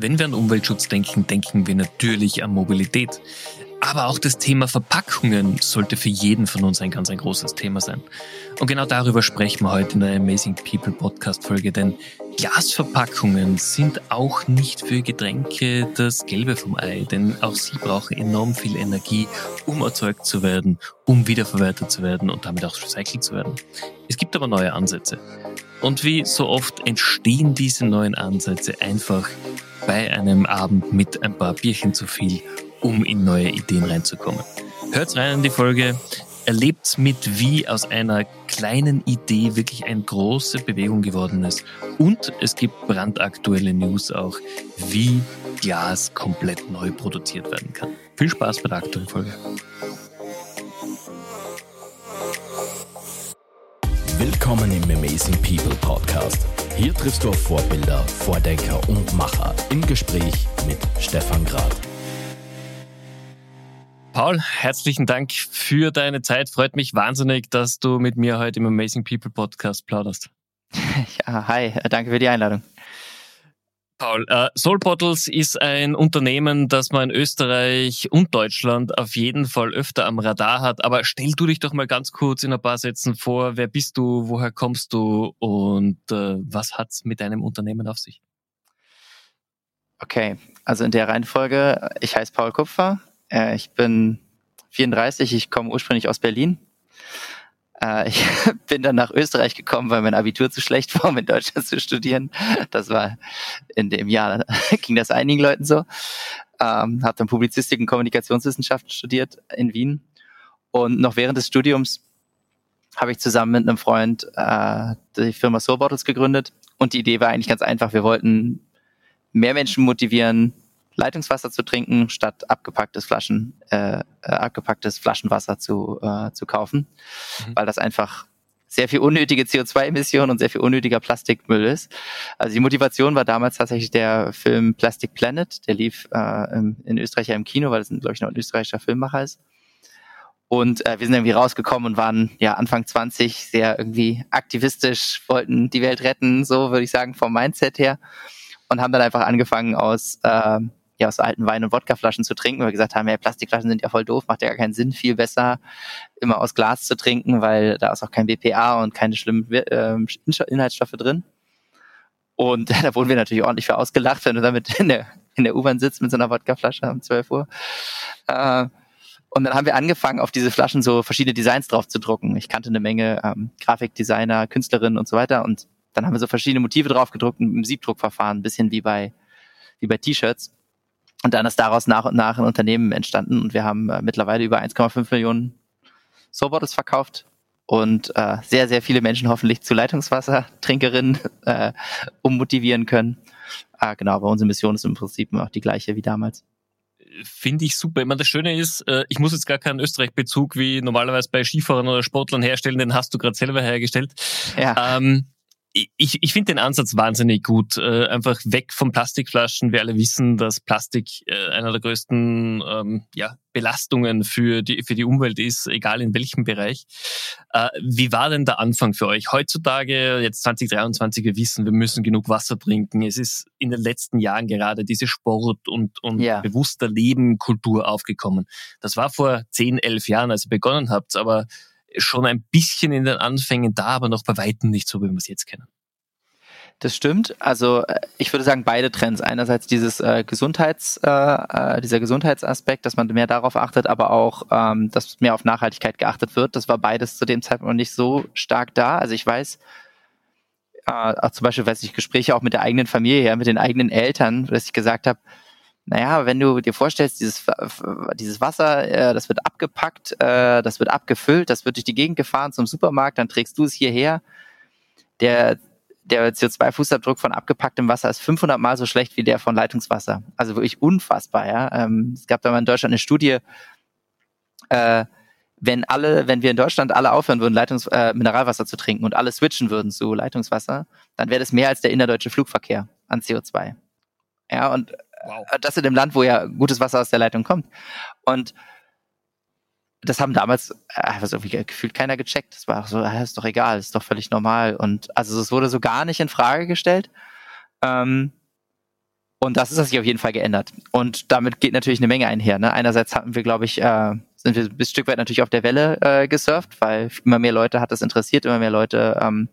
Wenn wir an Umweltschutz denken, denken wir natürlich an Mobilität. Aber auch das Thema Verpackungen sollte für jeden von uns ein ganz ein großes Thema sein. Und genau darüber sprechen wir heute in der Amazing People Podcast Folge, denn Glasverpackungen sind auch nicht für Getränke das Gelbe vom Ei, denn auch sie brauchen enorm viel Energie, um erzeugt zu werden, um wiederverwertet zu werden und damit auch recycelt zu werden. Es gibt aber neue Ansätze. Und wie so oft entstehen diese neuen Ansätze einfach bei einem Abend mit ein paar Bierchen zu viel, um in neue Ideen reinzukommen. Hört rein in die Folge, erlebt mit, wie aus einer kleinen Idee wirklich eine große Bewegung geworden ist. Und es gibt brandaktuelle News auch, wie Glas komplett neu produziert werden kann. Viel Spaß bei der aktuellen Folge. Willkommen im Amazing People Podcast. Hier triffst du auf Vorbilder, Vordenker und Macher im Gespräch mit Stefan Grad. Paul, herzlichen Dank für deine Zeit. Freut mich wahnsinnig, dass du mit mir heute im Amazing People Podcast plauderst. Ja, hi, danke für die Einladung. Paul, äh, Soul Bottles ist ein Unternehmen, das man in Österreich und Deutschland auf jeden Fall öfter am Radar hat. Aber stell du dich doch mal ganz kurz in ein paar Sätzen vor. Wer bist du? Woher kommst du? Und äh, was hat's mit deinem Unternehmen auf sich? Okay, also in der Reihenfolge. Ich heiße Paul Kupfer. Äh, ich bin 34. Ich komme ursprünglich aus Berlin ich bin dann nach Österreich gekommen, weil mein Abitur zu schlecht war, um in Deutschland zu studieren. Das war in dem Jahr, ging das einigen Leuten so. Ähm, habe dann Publizistik und Kommunikationswissenschaften studiert in Wien. Und noch während des Studiums habe ich zusammen mit einem Freund äh, die Firma Soul Bottles gegründet. Und die Idee war eigentlich ganz einfach. Wir wollten mehr Menschen motivieren, Leitungswasser zu trinken, statt abgepacktes Flaschen, äh, äh, abgepacktes Flaschenwasser zu, äh, zu kaufen, mhm. weil das einfach sehr viel unnötige CO2-Emissionen und sehr viel unnötiger Plastikmüll ist. Also die Motivation war damals tatsächlich der Film Plastic Planet, der lief äh, im, in Österreich ja im Kino, weil das, glaube ich, noch ein österreichischer Filmmacher ist. Und äh, wir sind irgendwie rausgekommen und waren ja Anfang 20 sehr irgendwie aktivistisch, wollten die Welt retten, so würde ich sagen, vom Mindset her. Und haben dann einfach angefangen aus äh, ja, aus alten Wein- und Wodkaflaschen zu trinken, weil wir gesagt haben, ja, Plastikflaschen sind ja voll doof, macht ja gar keinen Sinn, viel besser immer aus Glas zu trinken, weil da ist auch kein BPA und keine schlimmen äh, Inhaltsstoffe drin. Und da wurden wir natürlich ordentlich für ausgelacht, wenn du damit in der, in der U-Bahn sitzt mit so einer Wodkaflasche um 12 Uhr. Äh, und dann haben wir angefangen, auf diese Flaschen so verschiedene Designs drauf zu drucken. Ich kannte eine Menge ähm, Grafikdesigner, Künstlerinnen und so weiter. Und dann haben wir so verschiedene Motive drauf gedruckt im Siebdruckverfahren, ein bisschen wie bei, wie bei T-Shirts. Und dann ist daraus nach und nach ein Unternehmen entstanden und wir haben äh, mittlerweile über 1,5 Millionen Soulbottles verkauft und äh, sehr, sehr viele Menschen hoffentlich zu Leitungswassertrinkerinnen äh, ummotivieren können. Äh, genau, aber unsere Mission ist im Prinzip auch die gleiche wie damals finde ich super. Ich meine, das Schöne ist, äh, ich muss jetzt gar keinen Österreich-Bezug wie normalerweise bei Skifahrern oder Sportlern herstellen, den hast du gerade selber hergestellt. Ja. Ähm, ich, ich finde den Ansatz wahnsinnig gut. Äh, einfach weg von Plastikflaschen. Wir alle wissen, dass Plastik äh, einer der größten ähm, ja, Belastungen für die, für die Umwelt ist, egal in welchem Bereich. Äh, wie war denn der Anfang für euch? Heutzutage, jetzt 2023, wir wissen, wir müssen genug Wasser trinken. Es ist in den letzten Jahren gerade diese Sport- und, und ja. bewusster Leben-Kultur aufgekommen. Das war vor 10, 11 Jahren, als ihr begonnen habt, aber schon ein bisschen in den Anfängen da, aber noch bei Weitem nicht so, wie wir es jetzt kennen. Das stimmt. Also äh, ich würde sagen beide Trends. Einerseits dieses äh, Gesundheits, äh, äh, dieser Gesundheitsaspekt, dass man mehr darauf achtet, aber auch, ähm, dass mehr auf Nachhaltigkeit geachtet wird. Das war beides zu dem Zeitpunkt noch nicht so stark da. Also ich weiß, äh, zum Beispiel weiß ich Gespräche auch mit der eigenen Familie, ja, mit den eigenen Eltern, dass ich gesagt habe, naja, wenn du dir vorstellst, dieses, dieses Wasser, äh, das wird abgepackt, äh, das wird abgefüllt, das wird durch die Gegend gefahren zum Supermarkt, dann trägst du es hierher. Der, der CO2-Fußabdruck von abgepacktem Wasser ist 500 Mal so schlecht wie der von Leitungswasser. Also wirklich unfassbar, ja. Ähm, es gab da mal in Deutschland eine Studie, äh, wenn alle, wenn wir in Deutschland alle aufhören würden, Leitungs äh, Mineralwasser zu trinken und alle switchen würden zu Leitungswasser, dann wäre das mehr als der innerdeutsche Flugverkehr an CO2. Ja, und Wow. Äh, das in dem Land, wo ja gutes Wasser aus der Leitung kommt. Und das haben damals äh, also irgendwie gefühlt keiner gecheckt. Das war auch so, äh, ist doch egal, ist doch völlig normal. Und also es wurde so gar nicht in Frage gestellt. Ähm, Und das ist sich auf jeden Fall geändert. Und damit geht natürlich eine Menge einher. Ne? Einerseits hatten wir, glaube ich, äh, sind wir ein Stück weit natürlich auf der Welle äh, gesurft, weil immer mehr Leute hat das interessiert, immer mehr Leute ähm,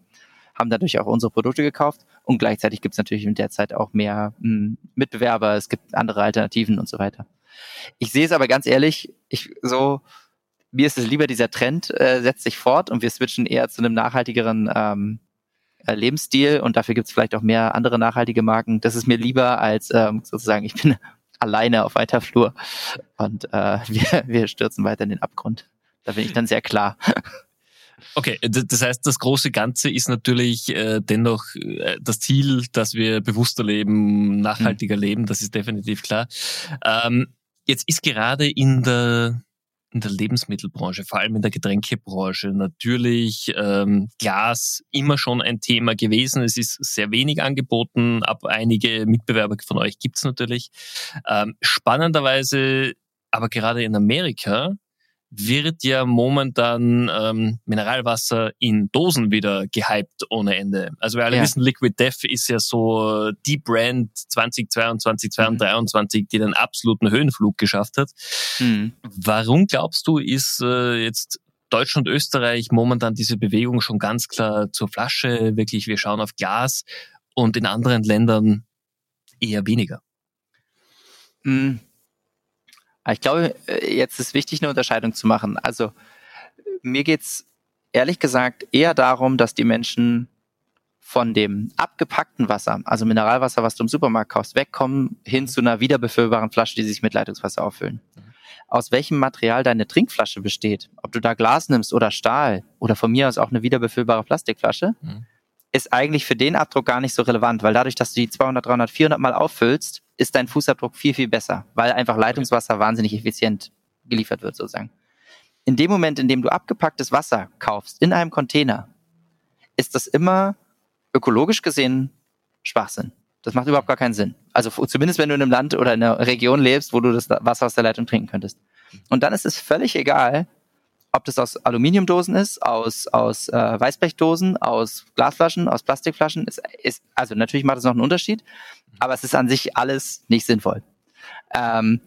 haben dadurch auch unsere Produkte gekauft. Und gleichzeitig gibt es natürlich in der Zeit auch mehr mh, hm, Mitbewerber, es gibt andere Alternativen und so weiter. Ich sehe es aber ganz ehrlich, ich so, mir ist es lieber, dieser Trend äh, setzt sich fort und wir switchen eher zu einem nachhaltigeren ähm, äh, Lebensstil und dafür gibt es vielleicht auch mehr andere nachhaltige Marken. Das ist mir lieber als ähm, sozusagen, ich bin alleine auf weiter Flur und äh, wir, wir stürzen weiter in den Abgrund. Da bin ich dann sehr klar. Okay, das heißt, das große Ganze ist natürlich äh, dennoch äh, das Ziel, dass wir bewusster leben, nachhaltiger mhm. leben, das ist definitiv klar. Ähm, jetzt ist gerade in der in der Lebensmittelbranche, vor allem in der Getränkebranche, natürlich ähm, Glas immer schon ein Thema gewesen. Es ist sehr wenig angeboten, aber einige Mitbewerber von euch gibt's natürlich. Ähm, spannenderweise, aber gerade in Amerika wird ja momentan ähm, Mineralwasser in Dosen wieder gehypt ohne Ende. Also wir alle ja. wissen, Liquid Death ist ja so die Brand 2022, 2023, mhm. die den absoluten Höhenflug geschafft hat. Mhm. Warum glaubst du, ist äh, jetzt Deutschland und Österreich momentan diese Bewegung schon ganz klar zur Flasche, wirklich wir schauen auf Glas und in anderen Ländern eher weniger? Mhm. Ich glaube, äh, jetzt ist wichtig, eine Unterscheidung zu machen. Also mir geht's ehrlich gesagt eher darum, dass die Menschen von dem abgepackten Wasser, also Mineralwasser, was du im Supermarkt kaufst, wegkommen hin zu einer wiederbefüllbaren Flasche, die sich mit Leitungswasser auffüllen. Aus welchem Material deine Trinkflasche besteht, ob du da Glas nimmst oder Stahl oder von mir aus auch eine wiederbefüllbare Plastikflasche, mhm. Ist eigentlich für den Abdruck gar nicht so relevant, weil dadurch, dass du die 200, 300, 400 Mal auffüllst, ist dein Fußabdruck viel, viel besser, weil einfach Leitungswasser wahnsinnig effizient geliefert wird, sozusagen. In dem Moment, in dem du abgepacktes Wasser kaufst in einem Container, ist das immer ökologisch gesehen Schwachsinn. Das macht überhaupt gar keinen Sinn. Also zumindest wenn du in einem Land oder in einer Region lebst, wo du das Wasser aus der Leitung trinken könntest. Und dann ist es völlig egal, ob das aus Aluminiumdosen ist, aus, aus äh, Weißblechdosen, aus Glasflaschen, aus Plastikflaschen, ist, ist, also natürlich macht es noch einen Unterschied, aber es ist an sich alles nicht sinnvoll. Ähm,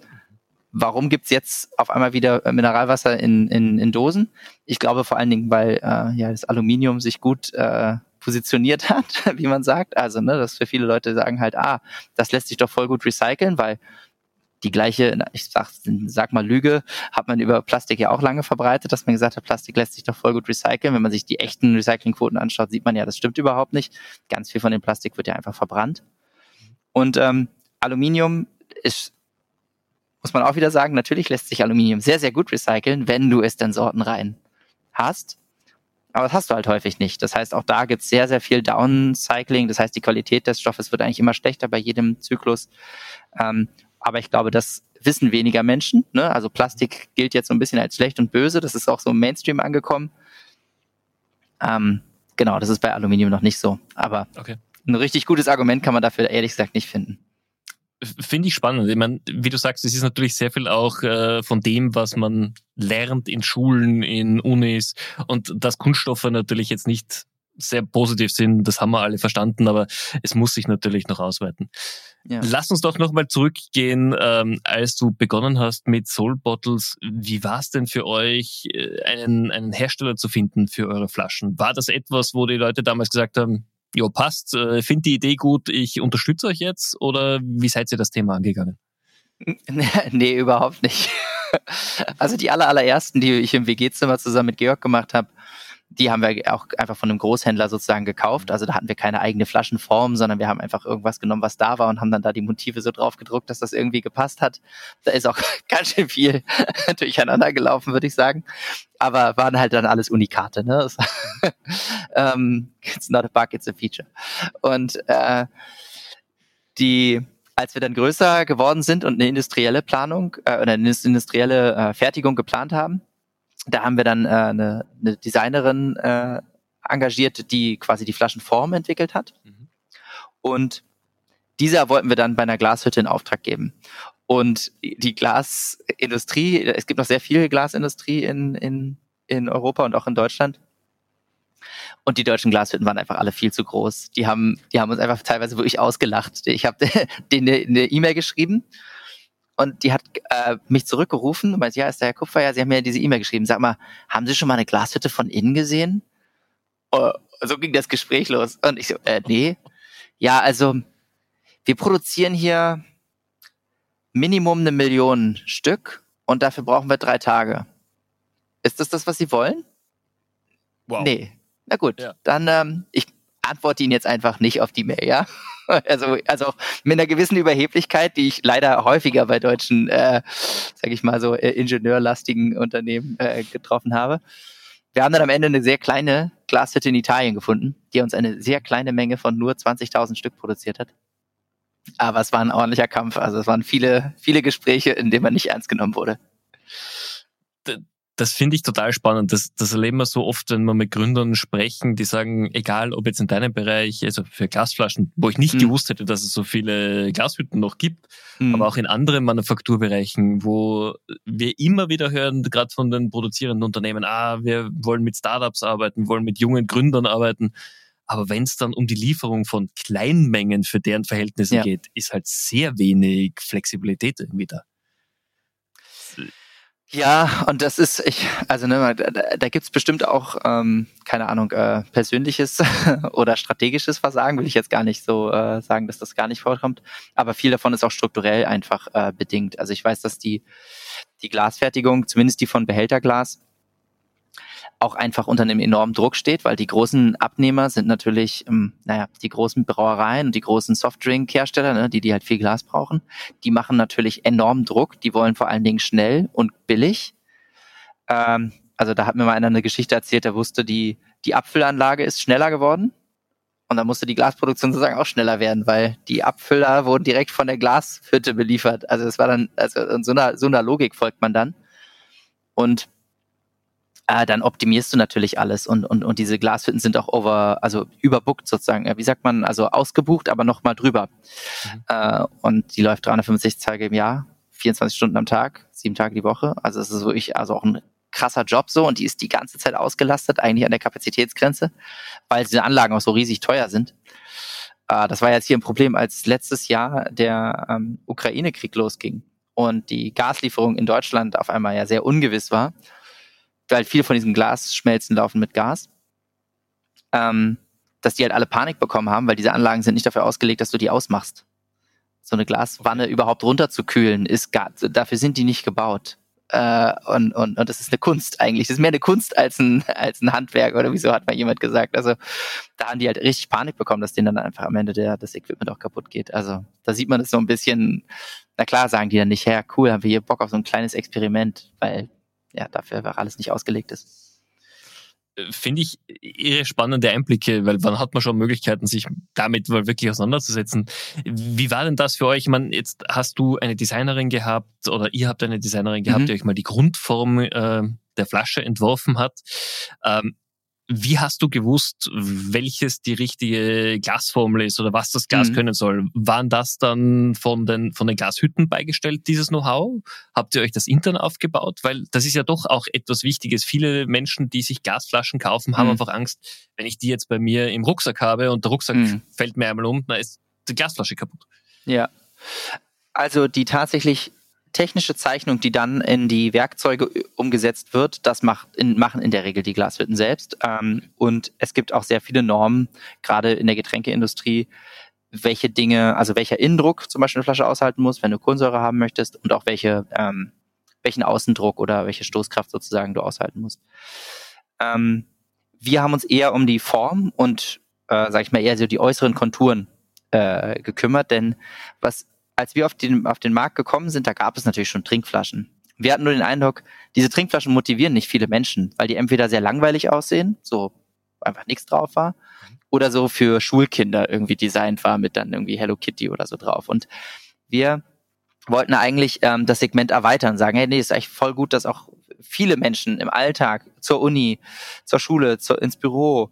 warum gibt's jetzt auf einmal wieder Mineralwasser in, in, in Dosen? Ich glaube vor allen Dingen, weil äh, ja das Aluminium sich gut äh, positioniert hat, wie man sagt. Also, ne, dass für viele Leute sagen halt, ah, das lässt sich doch voll gut recyceln, weil die gleiche, ich sag, sag mal Lüge, hat man über Plastik ja auch lange verbreitet, dass man gesagt hat, Plastik lässt sich doch voll gut recyceln. Wenn man sich die echten Recyclingquoten anschaut, sieht man ja, das stimmt überhaupt nicht. Ganz viel von dem Plastik wird ja einfach verbrannt. Und ähm, Aluminium ist, muss man auch wieder sagen, natürlich lässt sich Aluminium sehr, sehr gut recyceln, wenn du es dann sortenrein hast. Aber das hast du halt häufig nicht. Das heißt, auch da gibt es sehr, sehr viel Downcycling. Das heißt, die Qualität des Stoffes wird eigentlich immer schlechter bei jedem Zyklus. Ähm, aber ich glaube, das wissen weniger Menschen. Ne? Also Plastik gilt jetzt so ein bisschen als schlecht und böse. Das ist auch so im Mainstream angekommen. Ähm, genau, das ist bei Aluminium noch nicht so. Aber okay. ein richtig gutes Argument kann man dafür ehrlich gesagt nicht finden. Finde ich spannend. Ich meine, wie du sagst, es ist natürlich sehr viel auch äh, von dem, was man lernt in Schulen, in Unis und dass Kunststoffe natürlich jetzt nicht sehr positiv sind, das haben wir alle verstanden, aber es muss sich natürlich noch ausweiten. Ja. Lass uns doch nochmal zurückgehen, ähm, als du begonnen hast mit Soul Bottles. Wie war es denn für euch, äh, einen, einen Hersteller zu finden für eure Flaschen? War das etwas, wo die Leute damals gesagt haben, jo, passt, äh, finde die Idee gut, ich unterstütze euch jetzt? Oder wie seid ihr das Thema angegangen? Nee, überhaupt nicht. Also die aller, allerersten, die ich im WG-Zimmer zusammen mit Georg gemacht habe, die haben wir auch einfach von einem Großhändler sozusagen gekauft. Also da hatten wir keine eigene Flaschenform, sondern wir haben einfach irgendwas genommen, was da war und haben dann da die Motive so drauf gedruckt, dass das irgendwie gepasst hat. Da ist auch ganz schön viel durcheinander gelaufen, würde ich sagen. Aber waren halt dann alles Unikate, ne? um, ähm, it's not a bug, it's a feature. Und äh, die als wir dann größer geworden sind und eine industrielle Planung äh, oder eine industrielle äh, Fertigung geplant haben, da haben wir dann äh, eine, eine Designerin äh, engagiert, die quasi die Flaschenform entwickelt hat. Mhm. Und dieser wollten wir dann bei einer Glashütte in Auftrag geben. Und die Glasindustrie, es gibt noch sehr viel Glasindustrie in, in, in Europa und auch in Deutschland. Und die deutschen Glashütten waren einfach alle viel zu groß. Die haben, die haben uns einfach teilweise wirklich ausgelacht. Ich habe denen eine E-Mail geschrieben und die hat äh, mich zurückgerufen und meinte, ja, ist der Herr Kupfer, ja, Sie haben mir diese E-Mail geschrieben. Sag mal, haben Sie schon mal eine Glashütte von innen gesehen? Oh, so ging das Gespräch los. Und ich so, äh, nee. Ja, also wir produzieren hier Minimum eine Million Stück und dafür brauchen wir drei Tage. Ist das das, was Sie wollen? Wow. Nee. Na gut, ja. dann ähm, ich antworte Ihnen jetzt einfach nicht auf die Mail, ja? Also, also mit einer gewissen Überheblichkeit, die ich leider häufiger bei deutschen, äh, sage ich mal so, äh, ingenieurlastigen Unternehmen äh, getroffen habe. Wir haben dann am Ende eine sehr kleine Glashütte in Italien gefunden, die uns eine sehr kleine Menge von nur 20.000 Stück produziert hat. Aber es war ein ordentlicher Kampf. Also es waren viele, viele Gespräche, in denen man nicht ernst genommen wurde. Das finde ich total spannend. Das, das erleben wir so oft, wenn wir mit Gründern sprechen, die sagen, egal ob jetzt in deinem Bereich, also für Glasflaschen, wo ich nicht mhm. gewusst hätte, dass es so viele Glashütten noch gibt, mhm. aber auch in anderen Manufakturbereichen, wo wir immer wieder hören, gerade von den produzierenden Unternehmen, ah, wir wollen mit Startups arbeiten, wollen mit jungen Gründern arbeiten. Aber wenn es dann um die Lieferung von Kleinmengen für deren Verhältnisse ja. geht, ist halt sehr wenig Flexibilität irgendwie da. Ja, und das ist, ich, also ne, da, da gibt's bestimmt auch, ähm, keine Ahnung, äh, persönliches oder strategisches Versagen, will ich jetzt gar nicht so äh, sagen, dass das gar nicht vorkommt. Aber viel davon ist auch strukturell einfach äh, bedingt. Also ich weiß, dass die, die Glasfertigung, zumindest die von Behälterglas, auch einfach unter einem enormen Druck steht, weil die großen Abnehmer sind natürlich, ähm, naja, die großen Brauereien und die großen Softdrink-Hersteller, ne, die, die halt viel Glas brauchen. Die machen natürlich enormen Druck. Die wollen vor allen Dingen schnell und billig. Ähm, also da hat mir mal einer eine Geschichte erzählt, der wusste, die, die Abfüllanlage ist schneller geworden. Und dann musste die Glasproduktion sozusagen auch schneller werden, weil die Abfüller wurden direkt von der Glashütte beliefert. Also es war dann, also in so einer, so einer Logik folgt man dann. Und äh, dann optimierst du natürlich alles und, und, und diese Glashütten sind auch over, also überbookt sozusagen. Wie sagt man, also ausgebucht, aber nochmal drüber. Mhm. Äh, und die läuft 365 Tage im Jahr, 24 Stunden am Tag, sieben Tage die Woche. Also es ist wirklich also auch ein krasser Job so und die ist die ganze Zeit ausgelastet, eigentlich an der Kapazitätsgrenze, weil diese Anlagen auch so riesig teuer sind. Äh, das war jetzt hier ein Problem, als letztes Jahr der ähm, Ukraine-Krieg losging und die Gaslieferung in Deutschland auf einmal ja sehr ungewiss war weil viele von diesen Glasschmelzen laufen mit Gas, ähm, dass die halt alle Panik bekommen haben, weil diese Anlagen sind nicht dafür ausgelegt, dass du die ausmachst. So eine Glaswanne okay. überhaupt runterzukühlen, ist gar, dafür sind die nicht gebaut. Äh, und, und, und das ist eine Kunst eigentlich. Das ist mehr eine Kunst als ein, als ein Handwerk oder wieso hat mal jemand gesagt. Also da haben die halt richtig Panik bekommen, dass denen dann einfach am Ende der, das Equipment auch kaputt geht. Also da sieht man es so ein bisschen, na klar sagen die dann nicht, ja cool, haben wir hier Bock auf so ein kleines Experiment, weil ja, dafür einfach alles nicht ausgelegt ist. Äh, finde ich irre spannende Einblicke, weil wann hat man schon Möglichkeiten, sich damit mal wirklich auseinanderzusetzen. Wie war denn das für euch? Ich meine, jetzt hast du eine Designerin gehabt oder ihr habt eine Designerin gehabt, mhm. die euch mal die Grundform äh, der Flasche entworfen hat. Ähm, wie hast du gewusst, welches die richtige Glasformel ist oder was das Glas mhm. können soll? Waren das dann von den, von den Glashütten beigestellt, dieses Know-how? Habt ihr euch das intern aufgebaut? Weil das ist ja doch auch etwas Wichtiges. Viele Menschen, die sich Glasflaschen kaufen, haben mhm. einfach Angst, wenn ich die jetzt bei mir im Rucksack habe und der Rucksack mhm. fällt mir einmal um, dann ist die Glasflasche kaputt. Ja. Also die tatsächlich technische Zeichnung, die dann in die Werkzeuge umgesetzt wird, das macht in, machen in der Regel die Glashütten selbst. Ähm, und es gibt auch sehr viele Normen, gerade in der Getränkeindustrie, welche Dinge, also welcher Innendruck zum Beispiel eine Flasche aushalten muss, wenn du Kohlensäure haben möchtest, und auch welche, ähm, welchen Außendruck oder welche Stoßkraft sozusagen du aushalten musst. Ähm, wir haben uns eher um die Form und, äh, sag ich mal, eher so die äußeren Konturen äh, gekümmert, denn was als wir auf den, auf den Markt gekommen sind, da gab es natürlich schon Trinkflaschen. Wir hatten nur den Eindruck, diese Trinkflaschen motivieren nicht viele Menschen, weil die entweder sehr langweilig aussehen, so einfach nichts drauf war, oder so für Schulkinder irgendwie designt war mit dann irgendwie Hello Kitty oder so drauf. Und wir wollten eigentlich ähm, das Segment erweitern, sagen, hey, nee, ist eigentlich voll gut, dass auch viele Menschen im Alltag zur Uni, zur Schule, zur, ins Büro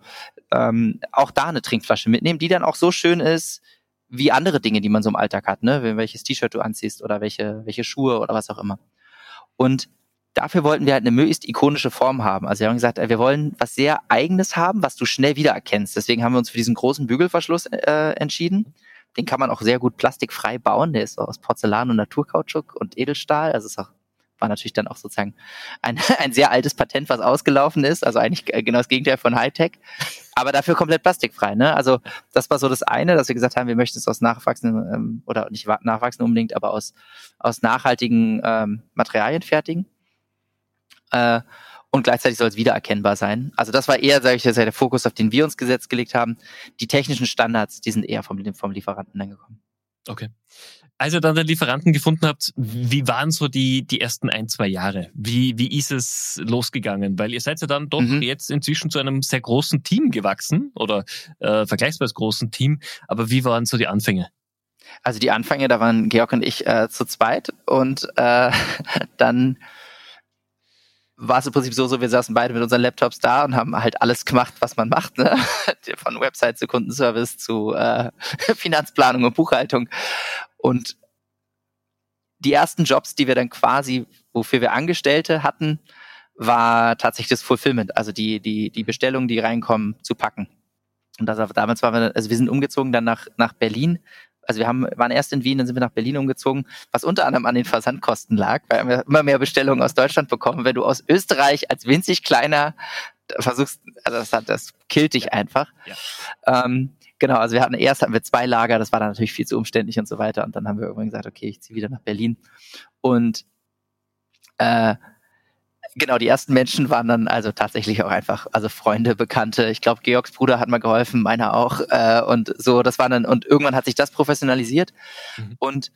ähm, auch da eine Trinkflasche mitnehmen, die dann auch so schön ist, wie andere Dinge, die man so im Alltag hat, ne? Welches T-Shirt du anziehst oder welche, welche Schuhe oder was auch immer. Und dafür wollten wir halt eine möglichst ikonische Form haben. Also wir haben gesagt, wir wollen was sehr Eigenes haben, was du schnell wiedererkennst. Deswegen haben wir uns für diesen großen Bügelverschluss äh, entschieden. Den kann man auch sehr gut plastikfrei bauen. Der ist aus Porzellan und Naturkautschuk und Edelstahl. Also ist auch war natürlich dann auch sozusagen ein, ein sehr altes Patent, was ausgelaufen ist, also eigentlich genau das Gegenteil von Hightech, aber dafür komplett plastikfrei. Ne? Also das war so das eine, dass wir gesagt haben, wir möchten es aus nachwachsenden ähm, oder nicht nachwachsenden unbedingt, aber aus aus nachhaltigen ähm, Materialien fertigen. Äh, und gleichzeitig soll es wiedererkennbar sein. Also das war eher, sage ich jetzt, der Fokus, auf den wir uns gesetzt gelegt haben. Die technischen Standards, die sind eher vom, vom Lieferanten dann gekommen. Okay. Als ihr dann den Lieferanten gefunden habt, wie waren so die, die ersten ein, zwei Jahre? Wie, wie ist es losgegangen? Weil ihr seid ja dann doch mhm. jetzt inzwischen zu einem sehr großen Team gewachsen oder äh, vergleichsweise großen Team. Aber wie waren so die Anfänge? Also die Anfänge, da waren Georg und ich äh, zu zweit und äh, dann war es im Prinzip so, so, wir saßen beide mit unseren Laptops da und haben halt alles gemacht, was man macht, ne? von Website zu Kundenservice zu äh, Finanzplanung und Buchhaltung. Und die ersten Jobs, die wir dann quasi, wofür wir Angestellte hatten, war tatsächlich das Fulfillment, also die, die, die Bestellungen, die reinkommen, zu packen. Und das, damals waren wir, also wir sind umgezogen dann nach, nach Berlin also wir haben, waren erst in Wien, dann sind wir nach Berlin umgezogen, was unter anderem an den Versandkosten lag, weil wir immer mehr Bestellungen aus Deutschland bekommen. Wenn du aus Österreich als winzig kleiner versuchst, also das, hat, das killt dich einfach. Ja. Ähm, genau, also wir hatten erst hatten wir zwei Lager, das war dann natürlich viel zu umständlich und so weiter. Und dann haben wir irgendwann gesagt, okay, ich ziehe wieder nach Berlin. Und äh, Genau, die ersten Menschen waren dann also tatsächlich auch einfach, also Freunde, Bekannte. Ich glaube, Georgs Bruder hat mal geholfen, meiner auch. Äh, und so, das war dann, und irgendwann hat sich das professionalisiert. Mhm. Und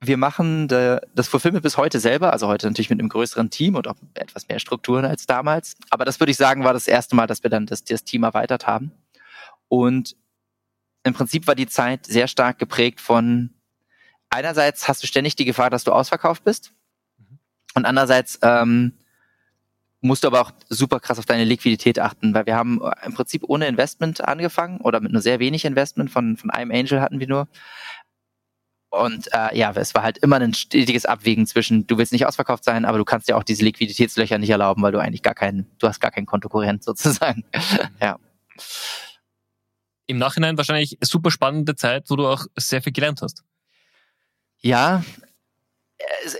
wir machen de, das Fulfillment bis heute selber, also heute natürlich mit einem größeren Team und auch etwas mehr Strukturen als damals. Aber das würde ich sagen, war das erste Mal, dass wir dann das, das Team erweitert haben. Und im Prinzip war die Zeit sehr stark geprägt von einerseits hast du ständig die Gefahr, dass du ausverkauft bist. Und andererseits ähm, musst du aber auch super krass auf deine Liquidität achten, weil wir haben im Prinzip ohne Investment angefangen oder mit nur sehr wenig Investment von, von einem Angel hatten wir nur. Und äh, ja, es war halt immer ein stetiges Abwägen zwischen, du willst nicht ausverkauft sein, aber du kannst dir auch diese Liquiditätslöcher nicht erlauben, weil du eigentlich gar keinen, du hast gar keinen Kontokorrent sozusagen. ja. Im Nachhinein wahrscheinlich super spannende Zeit, wo du auch sehr viel gelernt hast. Ja,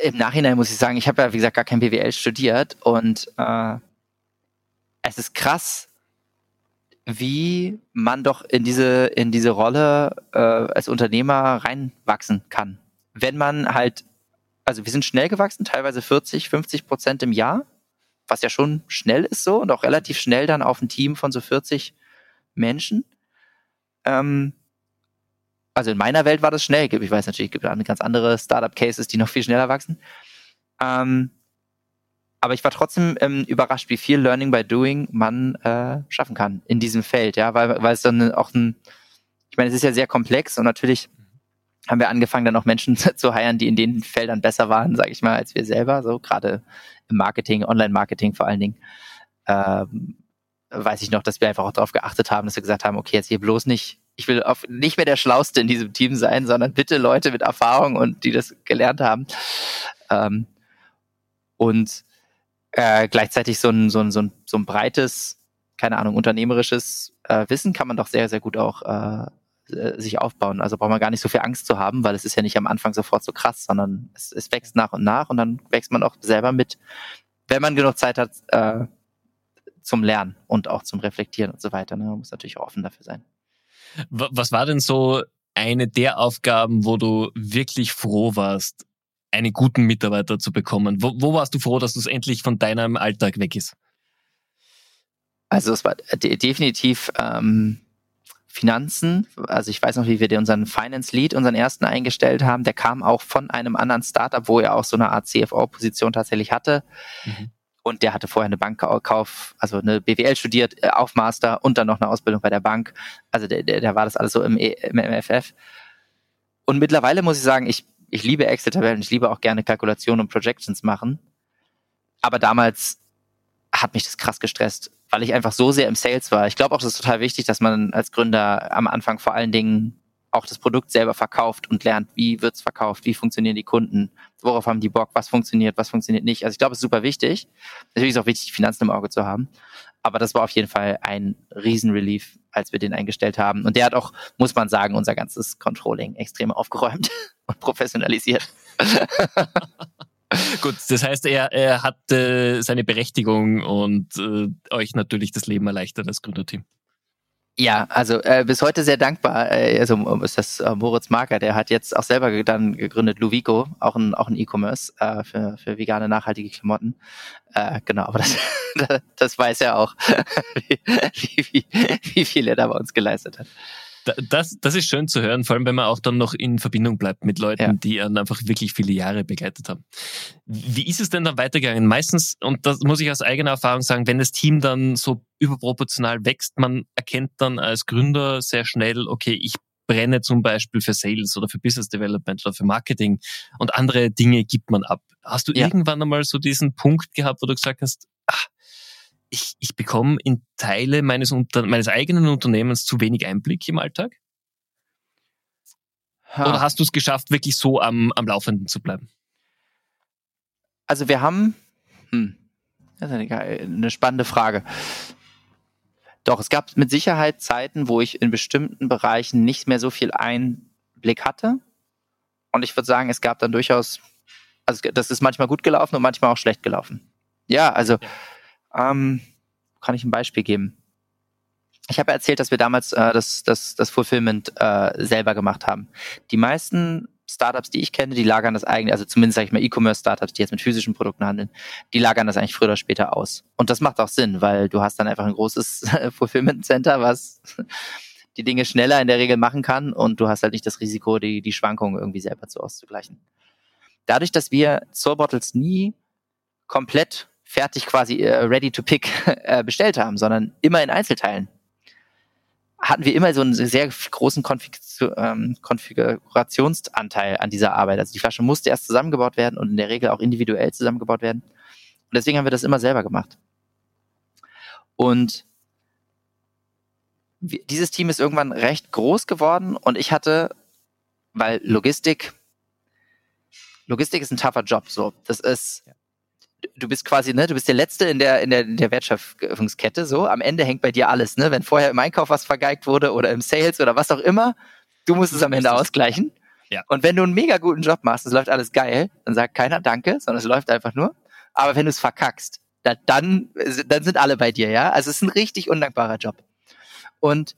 im Nachhinein muss ich sagen, ich habe ja, wie gesagt, gar kein BWL studiert und äh, es ist krass, wie man doch in diese, in diese Rolle äh, als Unternehmer reinwachsen kann. Wenn man halt, also wir sind schnell gewachsen, teilweise 40, 50 Prozent im Jahr, was ja schon schnell ist so und auch relativ schnell dann auf ein Team von so 40 Menschen. Ähm, also in meiner Welt war das schnell. Ich weiß natürlich, es gibt ganz andere Startup-Cases, die noch viel schneller wachsen. Ähm, aber ich war trotzdem ähm, überrascht, wie viel Learning by Doing man äh, schaffen kann in diesem Feld, ja, weil, weil es dann auch ein, ich meine, es ist ja sehr komplex und natürlich haben wir angefangen, dann auch Menschen zu heiren, die in den Feldern besser waren, sage ich mal, als wir selber, so gerade im Marketing, Online-Marketing vor allen Dingen. Ähm, weiß ich noch, dass wir einfach auch darauf geachtet haben, dass wir gesagt haben, okay, jetzt hier bloß nicht ich will auf, nicht mehr der Schlauste in diesem Team sein, sondern bitte Leute mit Erfahrung und die das gelernt haben. Ähm, und äh, gleichzeitig so ein, so, ein, so, ein, so ein breites, keine Ahnung, unternehmerisches äh, Wissen kann man doch sehr, sehr gut auch äh, äh, sich aufbauen. Also braucht man gar nicht so viel Angst zu haben, weil es ist ja nicht am Anfang sofort so krass, sondern es, es wächst nach und nach und dann wächst man auch selber mit, wenn man genug Zeit hat äh, zum Lernen und auch zum Reflektieren und so weiter. Ne? Man muss natürlich auch offen dafür sein. Was war denn so eine der Aufgaben, wo du wirklich froh warst, einen guten Mitarbeiter zu bekommen? Wo, wo warst du froh, dass du es endlich von deinem Alltag weg ist? Also es war definitiv ähm, Finanzen. Also ich weiß noch, wie wir unseren Finance Lead, unseren ersten eingestellt haben. Der kam auch von einem anderen Startup, wo er auch so eine Art CFO-Position tatsächlich hatte. Mhm. Und der hatte vorher eine Bankkauf, also eine BWL studiert, äh, auf Master und dann noch eine Ausbildung bei der Bank. Also der, der, der war das alles so im, e, im MFF. Und mittlerweile muss ich sagen, ich, ich liebe Excel-Tabellen, ich liebe auch gerne Kalkulationen und Projections machen. Aber damals hat mich das krass gestresst, weil ich einfach so sehr im Sales war. Ich glaube auch, das ist total wichtig, dass man als Gründer am Anfang vor allen Dingen auch das Produkt selber verkauft und lernt, wie wird's verkauft, wie funktionieren die Kunden, worauf haben die Bock, was funktioniert, was funktioniert nicht. Also ich glaube, es ist super wichtig. Natürlich ist auch wichtig, die Finanzen im Auge zu haben. Aber das war auf jeden Fall ein Riesenrelief, als wir den eingestellt haben. Und der hat auch, muss man sagen, unser ganzes Controlling extrem aufgeräumt und professionalisiert. Gut, das heißt, er, er hat äh, seine Berechtigung und äh, euch natürlich das Leben erleichtert als Gründerteam. Ja, also äh, bis heute sehr dankbar. Äh, also ist das äh, Moritz Marker, der hat jetzt auch selber dann gegründet Luvico, auch ein auch ein E-Commerce äh, für für vegane nachhaltige Klamotten. Äh, genau, aber das das weiß er auch, wie, wie, wie viel er da bei uns geleistet hat das, das ist schön zu hören, vor allem wenn man auch dann noch in Verbindung bleibt mit Leuten, ja. die einen einfach wirklich viele Jahre begleitet haben. Wie ist es denn dann weitergegangen? Meistens, und das muss ich aus eigener Erfahrung sagen, wenn das Team dann so überproportional wächst, man erkennt dann als Gründer sehr schnell, okay, ich brenne zum Beispiel für Sales oder für Business Development oder für Marketing und andere Dinge gibt man ab. Hast du ja. irgendwann einmal so diesen Punkt gehabt, wo du gesagt hast, ach, ich, ich bekomme in Teile meines, Unter meines eigenen Unternehmens zu wenig Einblick im Alltag? Ha. Oder hast du es geschafft, wirklich so am, am Laufenden zu bleiben? Also wir haben, hm, das ist eine, eine spannende Frage. Doch, es gab mit Sicherheit Zeiten, wo ich in bestimmten Bereichen nicht mehr so viel Einblick hatte. Und ich würde sagen, es gab dann durchaus, also das ist manchmal gut gelaufen und manchmal auch schlecht gelaufen. Ja, also. Ähm, kann ich ein Beispiel geben? Ich habe erzählt, dass wir damals äh, das, das, das Fulfillment äh, selber gemacht haben. Die meisten Startups, die ich kenne, die lagern das eigentlich, also zumindest sage ich mal E-Commerce-Startups, die jetzt mit physischen Produkten handeln, die lagern das eigentlich früher oder später aus. Und das macht auch Sinn, weil du hast dann einfach ein großes Fulfillment Center, was die Dinge schneller in der Regel machen kann und du hast halt nicht das Risiko, die, die Schwankungen irgendwie selber zu auszugleichen. Dadurch, dass wir Soul Bottles nie komplett fertig quasi äh, ready to pick äh, bestellt haben, sondern immer in Einzelteilen. Hatten wir immer so einen sehr großen Konfig ähm, Konfigurationsanteil an dieser Arbeit. Also die Flasche musste erst zusammengebaut werden und in der Regel auch individuell zusammengebaut werden. Und deswegen haben wir das immer selber gemacht. Und dieses Team ist irgendwann recht groß geworden und ich hatte, weil Logistik, Logistik ist ein tougher Job, so. Das ist, du bist quasi, ne, du bist der Letzte in der, in der, in der Wertschöpfungskette, so. Am Ende hängt bei dir alles, ne. Wenn vorher im Einkauf was vergeigt wurde oder im Sales oder was auch immer, du musst es am Ende ausgleichen. Ja. Und wenn du einen mega guten Job machst, es läuft alles geil, dann sagt keiner Danke, sondern es läuft einfach nur. Aber wenn du es verkackst, da, dann, dann sind alle bei dir, ja. Also es ist ein richtig undankbarer Job. Und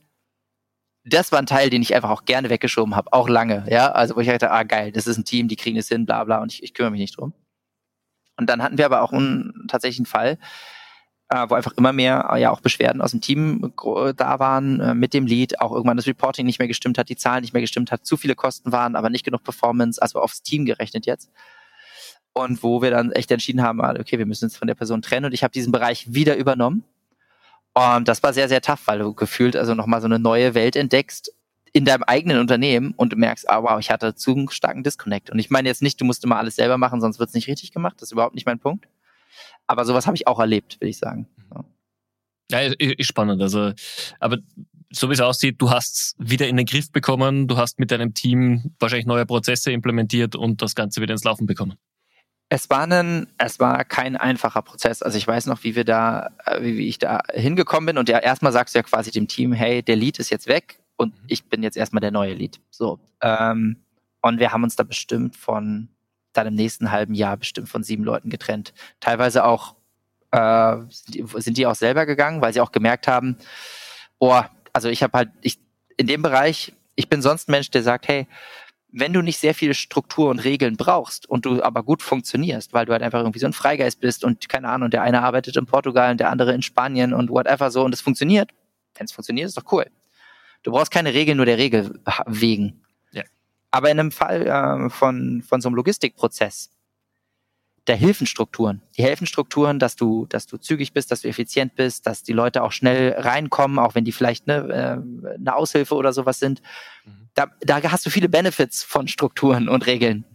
das war ein Teil, den ich einfach auch gerne weggeschoben habe, auch lange, ja. Also wo ich dachte, ah geil, das ist ein Team, die kriegen es hin, bla bla, und ich, ich kümmere mich nicht drum. Und dann hatten wir aber auch einen tatsächlichen Fall, äh, wo einfach immer mehr äh, ja auch Beschwerden aus dem Team äh, da waren äh, mit dem Lead, auch irgendwann das Reporting nicht mehr gestimmt hat, die Zahlen nicht mehr gestimmt hat, zu viele Kosten waren, aber nicht genug Performance, also aufs Team gerechnet jetzt. Und wo wir dann echt entschieden haben, ah, okay, wir müssen uns von der Person trennen und ich habe diesen Bereich wieder übernommen. Und das war sehr, sehr tough, weil du gefühlt also nochmal so eine neue Welt entdeckst in deinem eigenen Unternehmen und du merkst, ah wow, ich hatte zu einen starken Disconnect. Und ich meine jetzt nicht, du musst immer alles selber machen, sonst wird es nicht richtig gemacht. Das ist überhaupt nicht mein Punkt. Aber sowas habe ich auch erlebt, will ich sagen. Ja, ist spannend. Also, aber so wie es aussieht, du hast es wieder in den Griff bekommen, du hast mit deinem Team wahrscheinlich neue Prozesse implementiert und das Ganze wieder ins Laufen bekommen. Es war ein, es war kein einfacher Prozess. Also ich weiß noch, wie wir da, äh, wie ich da hingekommen bin und ja, erstmal sagst du ja quasi dem Team, hey, der Lead ist jetzt weg, und mhm. ich bin jetzt erstmal der neue Lead. So. Ähm, und wir haben uns da bestimmt von, dann im nächsten halben Jahr bestimmt von sieben Leuten getrennt. Teilweise auch, äh, sind die auch selber gegangen, weil sie auch gemerkt haben, boah, also ich habe halt, ich, in dem Bereich, ich bin sonst ein Mensch, der sagt, hey, wenn du nicht sehr viele Struktur und Regeln brauchst und du aber gut funktionierst, weil du halt einfach irgendwie so ein Freigeist bist und keine Ahnung, der eine arbeitet in Portugal und der andere in Spanien und whatever so und es funktioniert, wenn es funktioniert, ist doch cool. Du brauchst keine Regeln nur der Regel wegen. Ja. Aber in einem Fall äh, von, von so einem Logistikprozess, der helfen Strukturen. Die helfen Strukturen, dass du, dass du zügig bist, dass du effizient bist, dass die Leute auch schnell reinkommen, auch wenn die vielleicht ne, äh, eine Aushilfe oder sowas sind. Mhm. Da, da hast du viele Benefits von Strukturen und Regeln.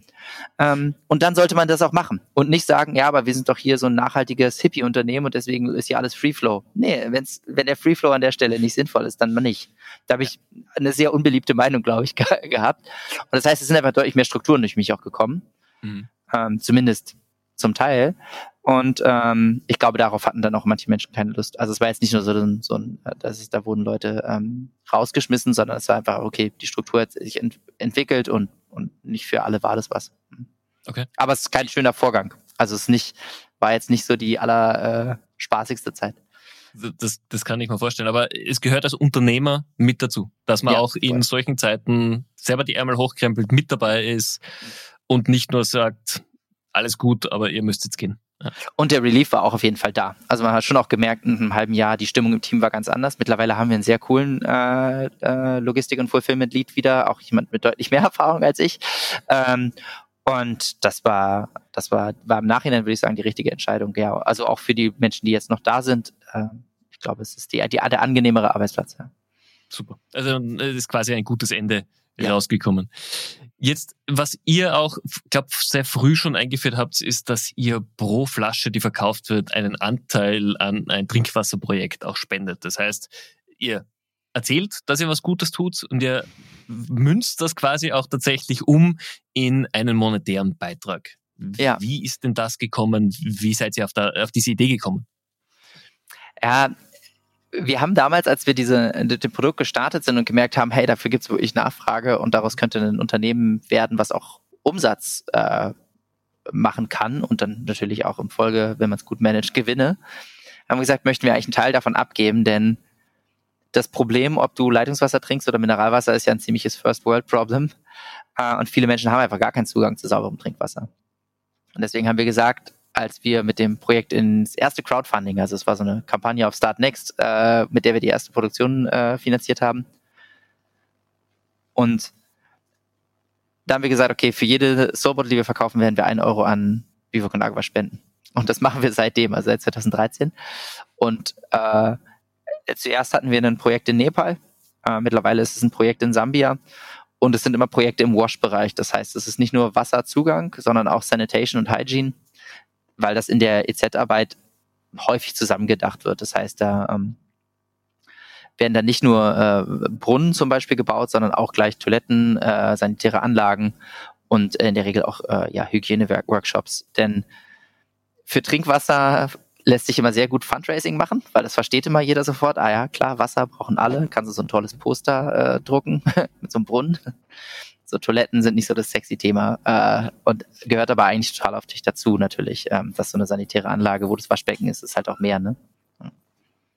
Ähm, und dann sollte man das auch machen und nicht sagen, ja, aber wir sind doch hier so ein nachhaltiges Hippie-Unternehmen und deswegen ist hier alles Free Flow. Nee, wenn's, wenn der Free Flow an der Stelle nicht sinnvoll ist, dann mal nicht. Da habe ich eine sehr unbeliebte Meinung, glaube ich, gehabt. Und das heißt, es sind einfach deutlich mehr Strukturen durch mich auch gekommen. Mhm. Ähm, zumindest zum Teil. Und ähm, ich glaube, darauf hatten dann auch manche Menschen keine Lust. Also es war jetzt nicht nur so ein, so ein dass es, da wurden Leute ähm, rausgeschmissen, sondern es war einfach, okay, die Struktur hat sich ent entwickelt und, und nicht für alle war das was. Hm. Okay. Aber es ist kein schöner Vorgang. Also es ist nicht, war jetzt nicht so die aller äh, spaßigste Zeit. Das, das kann ich mir vorstellen. Aber es gehört als Unternehmer mit dazu, dass man ja, auch in voll. solchen Zeiten selber die Ärmel hochkrempelt, mit dabei ist und nicht nur sagt, alles gut, aber ihr müsst jetzt gehen. Und der Relief war auch auf jeden Fall da. Also man hat schon auch gemerkt, in einem halben Jahr, die Stimmung im Team war ganz anders. Mittlerweile haben wir einen sehr coolen äh, äh, Logistik- und Fulfillment-Lead wieder, auch jemand mit deutlich mehr Erfahrung als ich. Ähm, und das war, das war, war im Nachhinein, würde ich sagen, die richtige Entscheidung. Ja, also auch für die Menschen, die jetzt noch da sind. Äh, ich glaube, es ist die, die, der angenehmere Arbeitsplatz. Ja. Super. Also es ist quasi ein gutes Ende ja. rausgekommen. Jetzt, was ihr auch, glaube sehr früh schon eingeführt habt, ist, dass ihr pro Flasche, die verkauft wird, einen Anteil an ein Trinkwasserprojekt auch spendet. Das heißt, ihr erzählt, dass ihr was Gutes tut und ihr münzt das quasi auch tatsächlich um in einen monetären Beitrag. Ja. Wie ist denn das gekommen? Wie seid ihr auf, der, auf diese Idee gekommen? Ja, wir haben damals, als wir diese, dem Produkt gestartet sind und gemerkt haben, hey, dafür gibt es wirklich Nachfrage und daraus könnte ein Unternehmen werden, was auch Umsatz äh, machen kann und dann natürlich auch im Folge, wenn man es gut managt, Gewinne, haben wir gesagt, möchten wir eigentlich einen Teil davon abgeben, denn das Problem, ob du Leitungswasser trinkst oder Mineralwasser, ist ja ein ziemliches First-World-Problem. Äh, und viele Menschen haben einfach gar keinen Zugang zu sauberem Trinkwasser. Und deswegen haben wir gesagt, als wir mit dem Projekt ins erste Crowdfunding, also es war so eine Kampagne auf Start Next, äh, mit der wir die erste Produktion äh, finanziert haben. Und da haben wir gesagt, okay, für jede Sorbottle, die wir verkaufen, werden wir einen Euro an Vivo Con Agua spenden. Und das machen wir seitdem, also seit 2013. Und äh, zuerst hatten wir ein Projekt in Nepal. Äh, mittlerweile ist es ein Projekt in Sambia. Und es sind immer Projekte im Wash-Bereich. Das heißt, es ist nicht nur Wasserzugang, sondern auch Sanitation und Hygiene weil das in der EZ-Arbeit häufig zusammengedacht wird. Das heißt, da ähm, werden dann nicht nur äh, Brunnen zum Beispiel gebaut, sondern auch gleich Toiletten, äh, sanitäre Anlagen und in der Regel auch äh, ja, Hygieneworkshops. Denn für Trinkwasser lässt sich immer sehr gut Fundraising machen, weil das versteht immer jeder sofort. Ah ja, klar, Wasser brauchen alle. Kannst du so ein tolles Poster äh, drucken mit so einem Brunnen. So Toiletten sind nicht so das sexy Thema äh, und gehört aber eigentlich total auf dich dazu natürlich, ähm, dass so eine sanitäre Anlage, wo das Waschbecken ist, ist halt auch mehr, ne?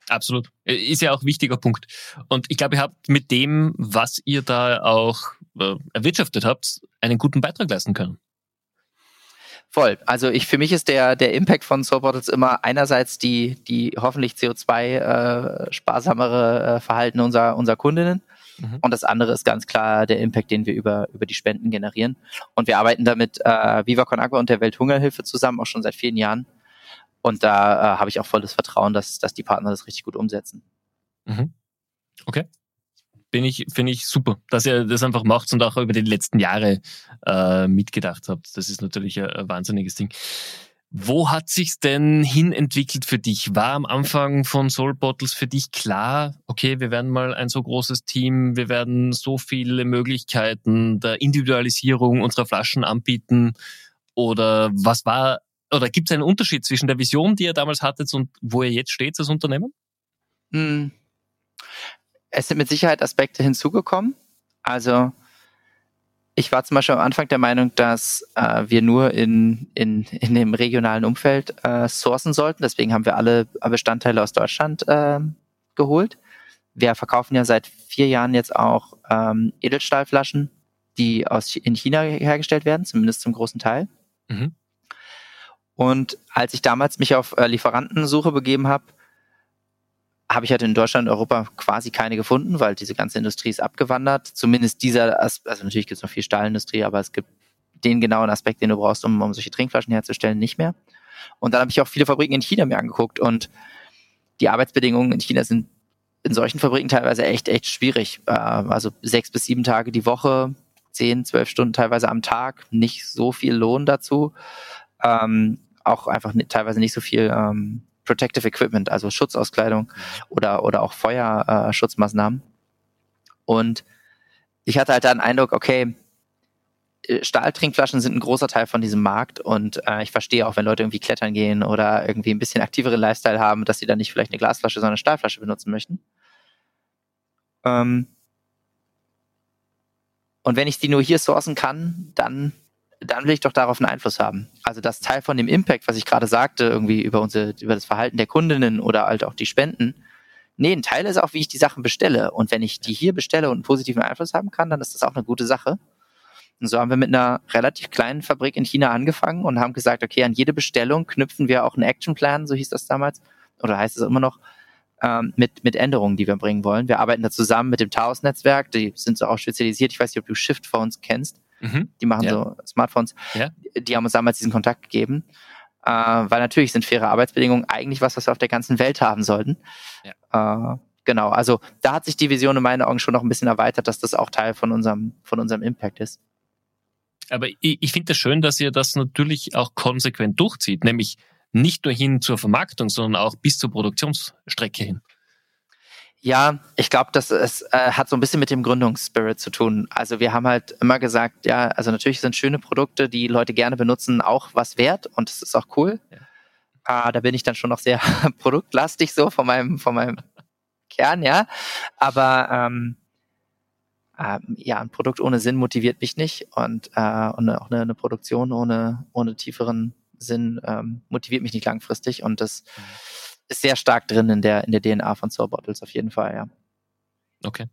Absolut. Ist ja auch ein wichtiger Punkt. Und ich glaube, ihr habt mit dem, was ihr da auch äh, erwirtschaftet habt, einen guten Beitrag leisten können. Voll. Also ich für mich ist der der Impact von Soul Bottles immer einerseits die die hoffentlich CO2 äh, sparsamere äh, Verhalten unserer unserer Kundinnen Mhm. Und das andere ist ganz klar der Impact, den wir über, über die Spenden generieren. Und wir arbeiten damit äh, Viva Con Agua und der Welthungerhilfe zusammen, auch schon seit vielen Jahren. Und da äh, habe ich auch volles Vertrauen, dass, dass die Partner das richtig gut umsetzen. Mhm. Okay. Bin ich, finde ich super, dass ihr das einfach macht und auch über die letzten Jahre äh, mitgedacht habt. Das ist natürlich ein, ein wahnsinniges Ding. Wo hat sich's denn hin entwickelt für dich? War am Anfang von Soul Bottles für dich klar, okay, wir werden mal ein so großes Team, wir werden so viele Möglichkeiten der Individualisierung unserer Flaschen anbieten? Oder was war, oder gibt es einen Unterschied zwischen der Vision, die ihr damals hattet und wo ihr jetzt steht als Unternehmen? Hm. Es sind mit Sicherheit Aspekte hinzugekommen. Also ich war zum Beispiel am Anfang der Meinung, dass äh, wir nur in, in, in dem regionalen Umfeld äh, sourcen sollten. Deswegen haben wir alle Bestandteile aus Deutschland äh, geholt. Wir verkaufen ja seit vier Jahren jetzt auch ähm, Edelstahlflaschen, die aus in China hergestellt werden, zumindest zum großen Teil. Mhm. Und als ich damals mich auf äh, Lieferantensuche begeben habe, habe ich halt in Deutschland und Europa quasi keine gefunden, weil diese ganze Industrie ist abgewandert. Zumindest dieser, also natürlich gibt es noch viel Stahlindustrie, aber es gibt den genauen Aspekt, den du brauchst, um, um solche Trinkflaschen herzustellen, nicht mehr. Und dann habe ich auch viele Fabriken in China mir angeguckt und die Arbeitsbedingungen in China sind in solchen Fabriken teilweise echt, echt schwierig. Äh, also sechs bis sieben Tage die Woche, zehn, zwölf Stunden teilweise am Tag, nicht so viel Lohn dazu. Ähm, auch einfach teilweise nicht so viel ähm, Protective Equipment, also Schutzauskleidung oder, oder auch Feuerschutzmaßnahmen. Äh, und ich hatte halt da den Eindruck, okay, äh, Stahltrinkflaschen sind ein großer Teil von diesem Markt und äh, ich verstehe auch, wenn Leute irgendwie klettern gehen oder irgendwie ein bisschen aktiveren Lifestyle haben, dass sie dann nicht vielleicht eine Glasflasche, sondern eine Stahlflasche benutzen möchten. Ähm und wenn ich die nur hier sourcen kann, dann, dann will ich doch darauf einen Einfluss haben. Also das Teil von dem Impact, was ich gerade sagte, irgendwie über unsere, über das Verhalten der Kundinnen oder halt auch die Spenden, Nee, ein Teil ist auch, wie ich die Sachen bestelle. Und wenn ich die hier bestelle und einen positiven Einfluss haben kann, dann ist das auch eine gute Sache. Und so haben wir mit einer relativ kleinen Fabrik in China angefangen und haben gesagt, okay, an jede Bestellung knüpfen wir auch einen Actionplan, so hieß das damals, oder heißt es immer noch, ähm, mit, mit Änderungen, die wir bringen wollen. Wir arbeiten da zusammen mit dem Taos-Netzwerk, die sind so auch spezialisiert. Ich weiß nicht, ob du Shift Phones kennst. Mhm. Die machen ja. so Smartphones. Ja. Die haben uns damals diesen Kontakt gegeben. Äh, weil natürlich sind faire Arbeitsbedingungen eigentlich was, was wir auf der ganzen Welt haben sollten. Ja. Äh, genau, also da hat sich die Vision in meinen Augen schon noch ein bisschen erweitert, dass das auch Teil von unserem, von unserem Impact ist. Aber ich, ich finde es das schön, dass ihr das natürlich auch konsequent durchzieht, nämlich nicht nur hin zur Vermarktung, sondern auch bis zur Produktionsstrecke hin. Ja, ich glaube, das ist, äh, hat so ein bisschen mit dem Gründungsspirit zu tun. Also wir haben halt immer gesagt, ja, also natürlich sind schöne Produkte, die Leute gerne benutzen, auch was wert und das ist auch cool. Ja. Ah, da bin ich dann schon noch sehr produktlastig so von meinem, von meinem Kern, ja. Aber ähm, ähm, ja, ein Produkt ohne Sinn motiviert mich nicht und, äh, und auch eine, eine Produktion ohne, ohne tieferen Sinn ähm, motiviert mich nicht langfristig und das mhm ist sehr stark drin in der, in der DNA von Soul Bottles auf jeden Fall, ja. Okay.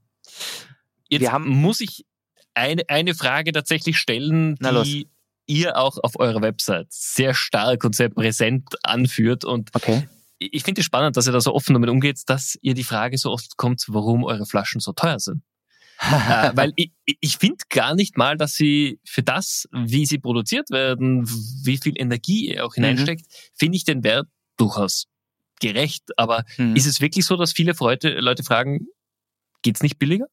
Jetzt Wir haben, muss ich eine, eine Frage tatsächlich stellen, die ihr auch auf eurer Website sehr stark und sehr präsent anführt. Und okay. ich finde es spannend, dass ihr da so offen damit umgeht, dass ihr die Frage so oft kommt, warum eure Flaschen so teuer sind. äh, weil ich, ich finde gar nicht mal, dass sie für das, wie sie produziert werden, wie viel Energie ihr auch hineinsteckt, mhm. finde ich den Wert durchaus gerecht. Aber mhm. ist es wirklich so, dass viele Leute, Leute fragen, geht's nicht billiger?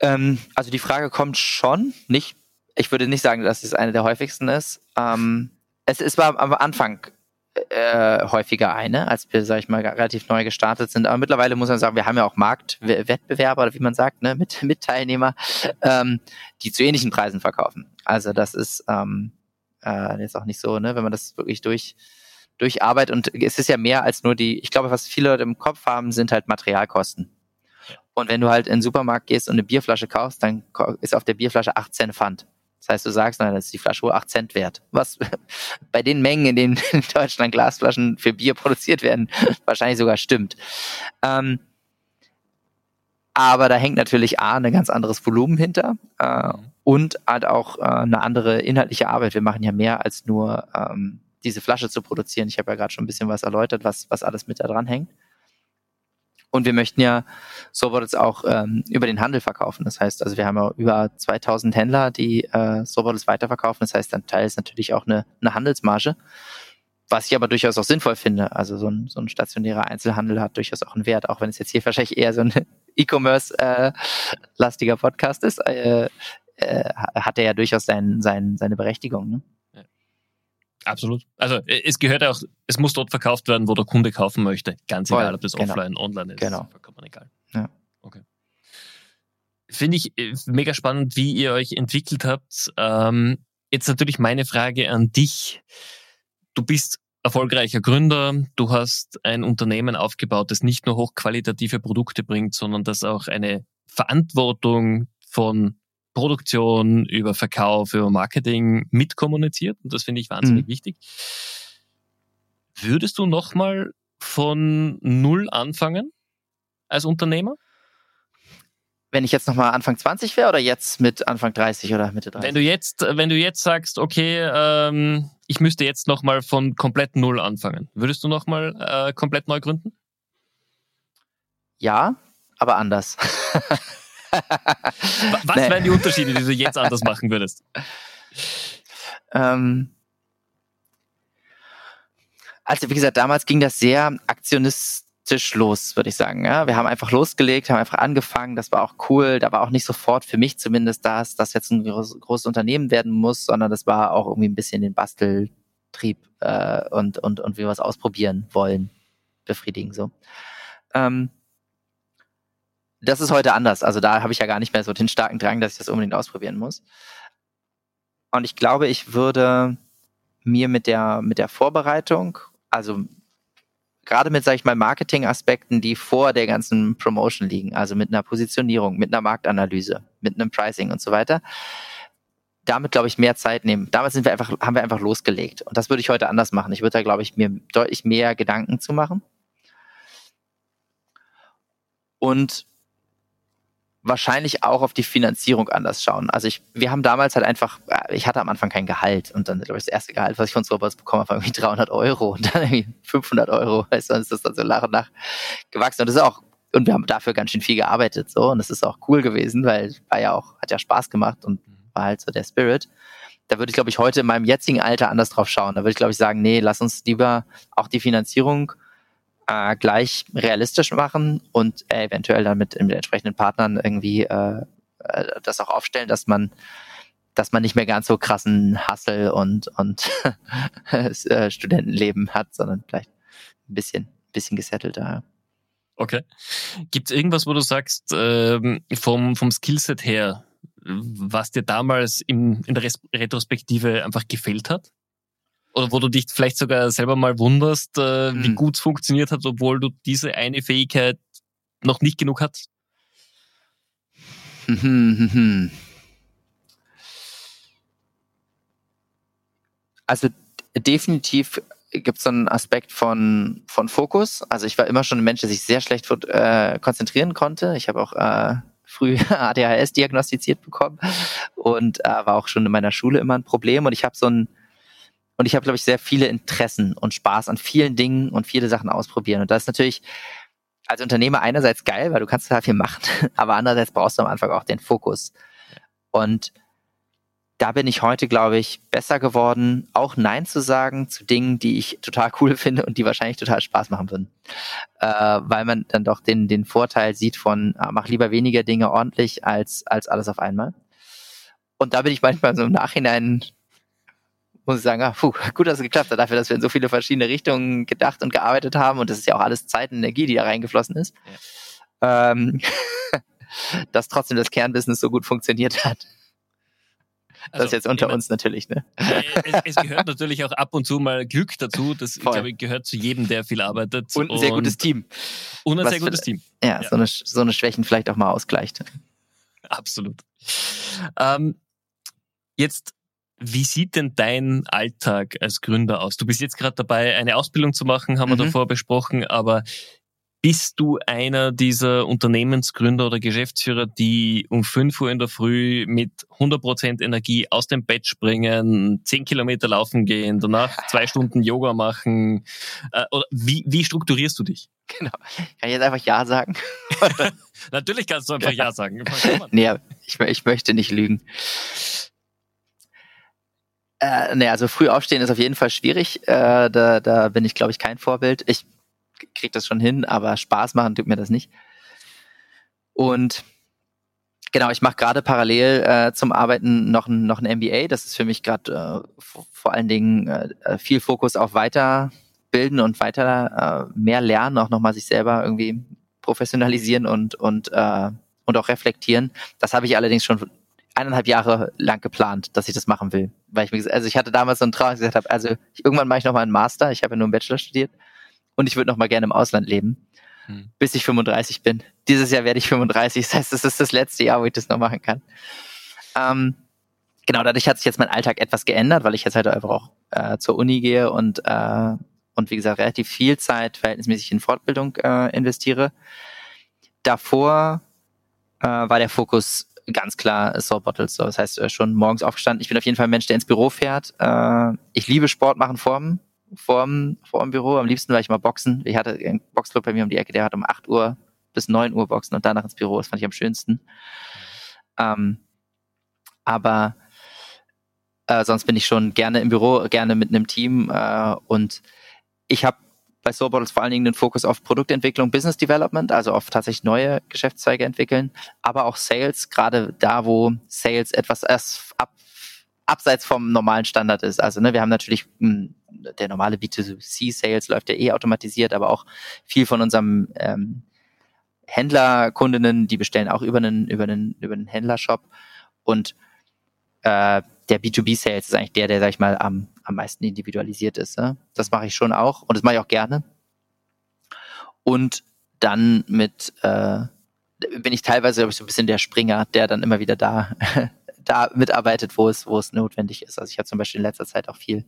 Ähm, also die Frage kommt schon, nicht. Ich würde nicht sagen, dass es eine der häufigsten ist. Ähm, es, es war am Anfang äh, häufiger eine, als wir, sag ich mal, relativ neu gestartet sind. Aber mittlerweile muss man sagen, wir haben ja auch Marktwettbewerber, oder wie man sagt, ne, mit, mit Teilnehmer, ähm, die zu ähnlichen Preisen verkaufen. Also das ist ähm, äh, jetzt auch nicht so, ne, wenn man das wirklich durch durch Arbeit und es ist ja mehr als nur die, ich glaube, was viele Leute im Kopf haben, sind halt Materialkosten. Und wenn du halt in den Supermarkt gehst und eine Bierflasche kaufst, dann ist auf der Bierflasche 8 Cent Pfand. Das heißt, du sagst, nein, das ist die Flasche wohl 8 Cent wert. Was bei den Mengen, in denen in Deutschland Glasflaschen für Bier produziert werden, wahrscheinlich sogar stimmt. Ähm, aber da hängt natürlich A, ein ganz anderes Volumen hinter äh, und halt auch äh, eine andere inhaltliche Arbeit. Wir machen ja mehr als nur ähm, diese Flasche zu produzieren. Ich habe ja gerade schon ein bisschen was erläutert, was, was alles mit da dran hängt. Und wir möchten ja Sobottles auch ähm, über den Handel verkaufen. Das heißt, also wir haben ja über 2000 Händler, die äh, Sobottles weiterverkaufen. Das heißt, ein Teil ist natürlich auch eine, eine Handelsmarge, was ich aber durchaus auch sinnvoll finde. Also so ein, so ein stationärer Einzelhandel hat durchaus auch einen Wert, auch wenn es jetzt hier wahrscheinlich eher so ein E-Commerce-lastiger äh, Podcast ist, äh, äh, hat er ja durchaus sein, sein, seine Berechtigung. Ne? Absolut. Also äh, es gehört auch, es muss dort verkauft werden, wo der Kunde kaufen möchte. Ganz Voll, egal, ob das genau. offline, online ist. Genau. Vollkommen egal. Ja. Okay. Finde ich äh, mega spannend, wie ihr euch entwickelt habt. Ähm, jetzt natürlich meine Frage an dich. Du bist erfolgreicher Gründer. Du hast ein Unternehmen aufgebaut, das nicht nur hochqualitative Produkte bringt, sondern das auch eine Verantwortung von Produktion, über Verkauf, über Marketing mitkommuniziert. Und das finde ich wahnsinnig mhm. wichtig. Würdest du nochmal von Null anfangen als Unternehmer? Wenn ich jetzt nochmal Anfang 20 wäre oder jetzt mit Anfang 30 oder Mitte 30? Wenn du jetzt, wenn du jetzt sagst, okay, ähm, ich müsste jetzt nochmal von komplett Null anfangen, würdest du nochmal äh, komplett neu gründen? Ja, aber anders. Was nee. wären die Unterschiede, die du jetzt anders machen würdest? Ähm, also wie gesagt, damals ging das sehr Aktionist, Tisch los, würde ich sagen. Ja, wir haben einfach losgelegt, haben einfach angefangen. Das war auch cool. Da war auch nicht sofort für mich zumindest das, dass jetzt ein groß, großes Unternehmen werden muss, sondern das war auch irgendwie ein bisschen den Basteltrieb äh, und und und wir was ausprobieren wollen, befriedigen so. Ähm, das ist heute anders. Also da habe ich ja gar nicht mehr so den starken Drang, dass ich das unbedingt ausprobieren muss. Und ich glaube, ich würde mir mit der mit der Vorbereitung, also gerade mit, sage ich mal, Marketing-Aspekten, die vor der ganzen Promotion liegen, also mit einer Positionierung, mit einer Marktanalyse, mit einem Pricing und so weiter, damit, glaube ich, mehr Zeit nehmen. Damals sind wir einfach, haben wir einfach losgelegt. Und das würde ich heute anders machen. Ich würde da, glaube ich, mir deutlich mehr Gedanken zu machen. Und wahrscheinlich auch auf die Finanzierung anders schauen. Also ich, wir haben damals halt einfach, äh, ich hatte am Anfang kein Gehalt und dann, glaube ich, das erste Gehalt, was ich von Robots bekommen habe, war irgendwie 300 Euro und dann irgendwie 500 Euro, weißt du, dann ist das dann so nach und nach gewachsen und das ist auch, und wir haben dafür ganz schön viel gearbeitet, so, und das ist auch cool gewesen, weil war ja auch, hat ja Spaß gemacht und war halt so der Spirit. Da würde ich, glaube ich, heute in meinem jetzigen Alter anders drauf schauen. Da würde ich, glaube ich, sagen, nee, lass uns lieber auch die Finanzierung äh, gleich realistisch machen und äh, eventuell dann mit, mit entsprechenden Partnern irgendwie äh, äh, das auch aufstellen, dass man dass man nicht mehr ganz so krassen Hassel und und äh, Studentenleben hat, sondern vielleicht ein bisschen bisschen gesettelter. Okay. Gibt es irgendwas, wo du sagst, ähm, vom, vom Skillset her, was dir damals im, in der Retrospektive einfach gefällt hat? Oder wo du dich vielleicht sogar selber mal wunderst, äh, wie hm. gut es funktioniert hat, obwohl du diese eine Fähigkeit noch nicht genug hast? Also definitiv gibt es so einen Aspekt von, von Fokus. Also ich war immer schon ein Mensch, der sich sehr schlecht äh, konzentrieren konnte. Ich habe auch äh, früh ADHS diagnostiziert bekommen und äh, war auch schon in meiner Schule immer ein Problem. Und ich habe so ein und ich habe, glaube ich, sehr viele Interessen und Spaß an vielen Dingen und viele Sachen ausprobieren. Und das ist natürlich als Unternehmer einerseits geil, weil du kannst total viel machen, aber andererseits brauchst du am Anfang auch den Fokus. Und da bin ich heute, glaube ich, besser geworden, auch Nein zu sagen zu Dingen, die ich total cool finde und die wahrscheinlich total Spaß machen würden. Äh, weil man dann doch den, den Vorteil sieht von, äh, mach lieber weniger Dinge ordentlich als, als alles auf einmal. Und da bin ich manchmal so im Nachhinein muss ich sagen, ah, puh, gut, dass es geklappt hat, dafür, dass wir in so viele verschiedene Richtungen gedacht und gearbeitet haben und das ist ja auch alles Zeit und Energie, die da reingeflossen ist, ja. ähm, dass trotzdem das Kernbusiness so gut funktioniert hat. Das also, ist jetzt unter uns natürlich, ne? Es, es, gehört natürlich auch ab und zu mal Glück dazu. Das Voll. glaube ich, gehört zu jedem, der viel arbeitet. Und ein sehr gutes Team. Und ein sehr gutes für, Team. Ja, ja, So, eine, so eine Schwächen vielleicht auch mal ausgleicht. Absolut. Ähm, jetzt wie sieht denn dein Alltag als Gründer aus? Du bist jetzt gerade dabei, eine Ausbildung zu machen, haben mhm. wir davor besprochen, aber bist du einer dieser Unternehmensgründer oder Geschäftsführer, die um 5 Uhr in der Früh mit 100% Energie aus dem Bett springen, 10 Kilometer laufen gehen, danach zwei Stunden Yoga machen? Äh, oder wie, wie strukturierst du dich? Genau. Kann ich jetzt einfach Ja sagen? Natürlich kannst du einfach Ja, ja sagen. Nee, ich, ich möchte nicht lügen. Äh, nee, also früh aufstehen ist auf jeden Fall schwierig. Äh, da, da bin ich, glaube ich, kein Vorbild. Ich krieg das schon hin, aber Spaß machen tut mir das nicht. Und genau, ich mache gerade parallel äh, zum Arbeiten noch ein, noch ein MBA. Das ist für mich gerade äh, vor allen Dingen äh, viel Fokus auf Weiterbilden und weiter äh, mehr lernen, auch nochmal sich selber irgendwie professionalisieren und und äh, und auch reflektieren. Das habe ich allerdings schon eineinhalb Jahre lang geplant, dass ich das machen will. Weil ich mir also ich hatte damals so einen Traum, dass ich gesagt habe, also ich, irgendwann mache ich noch mal einen Master, ich habe ja nur einen Bachelor studiert und ich würde noch mal gerne im Ausland leben, hm. bis ich 35 bin. Dieses Jahr werde ich 35, das heißt, es ist das letzte Jahr, wo ich das noch machen kann. Ähm, genau, dadurch hat sich jetzt mein Alltag etwas geändert, weil ich jetzt halt einfach auch äh, zur Uni gehe und äh, und wie gesagt relativ viel Zeit verhältnismäßig in Fortbildung äh, investiere. Davor äh, war der Fokus ganz klar Salt Bottles. So, das heißt, äh, schon morgens aufgestanden. Ich bin auf jeden Fall ein Mensch, der ins Büro fährt. Äh, ich liebe Sport machen vorm, vorm, vorm Büro. Am liebsten war ich mal boxen. Ich hatte einen Boxclub bei mir um die Ecke, der hat um 8 Uhr bis 9 Uhr boxen und danach ins Büro. Das fand ich am schönsten. Ähm, aber äh, sonst bin ich schon gerne im Büro, gerne mit einem Team. Äh, und ich habe bei Soul Bottles vor allen Dingen den Fokus auf Produktentwicklung, Business Development, also auf tatsächlich neue Geschäftszweige entwickeln, aber auch Sales, gerade da, wo Sales etwas erst ab, abseits vom normalen Standard ist. Also ne, wir haben natürlich mh, hm, der normale B2C-Sales läuft ja eh automatisiert, aber auch viel von unserem ähm, Händlerkundinnen, die bestellen auch über einen, über einen, über einen Händlershop. Und äh, der B2B-Sales ist eigentlich der, der, sag ich mal, am, am meisten individualisiert ist. Ne? Das mache ich schon auch und das mache ich auch gerne. Und dann mit äh, bin ich teilweise, glaube ich, so ein bisschen der Springer, der dann immer wieder da, da mitarbeitet, wo es, wo es notwendig ist. Also ich habe zum Beispiel in letzter Zeit auch viel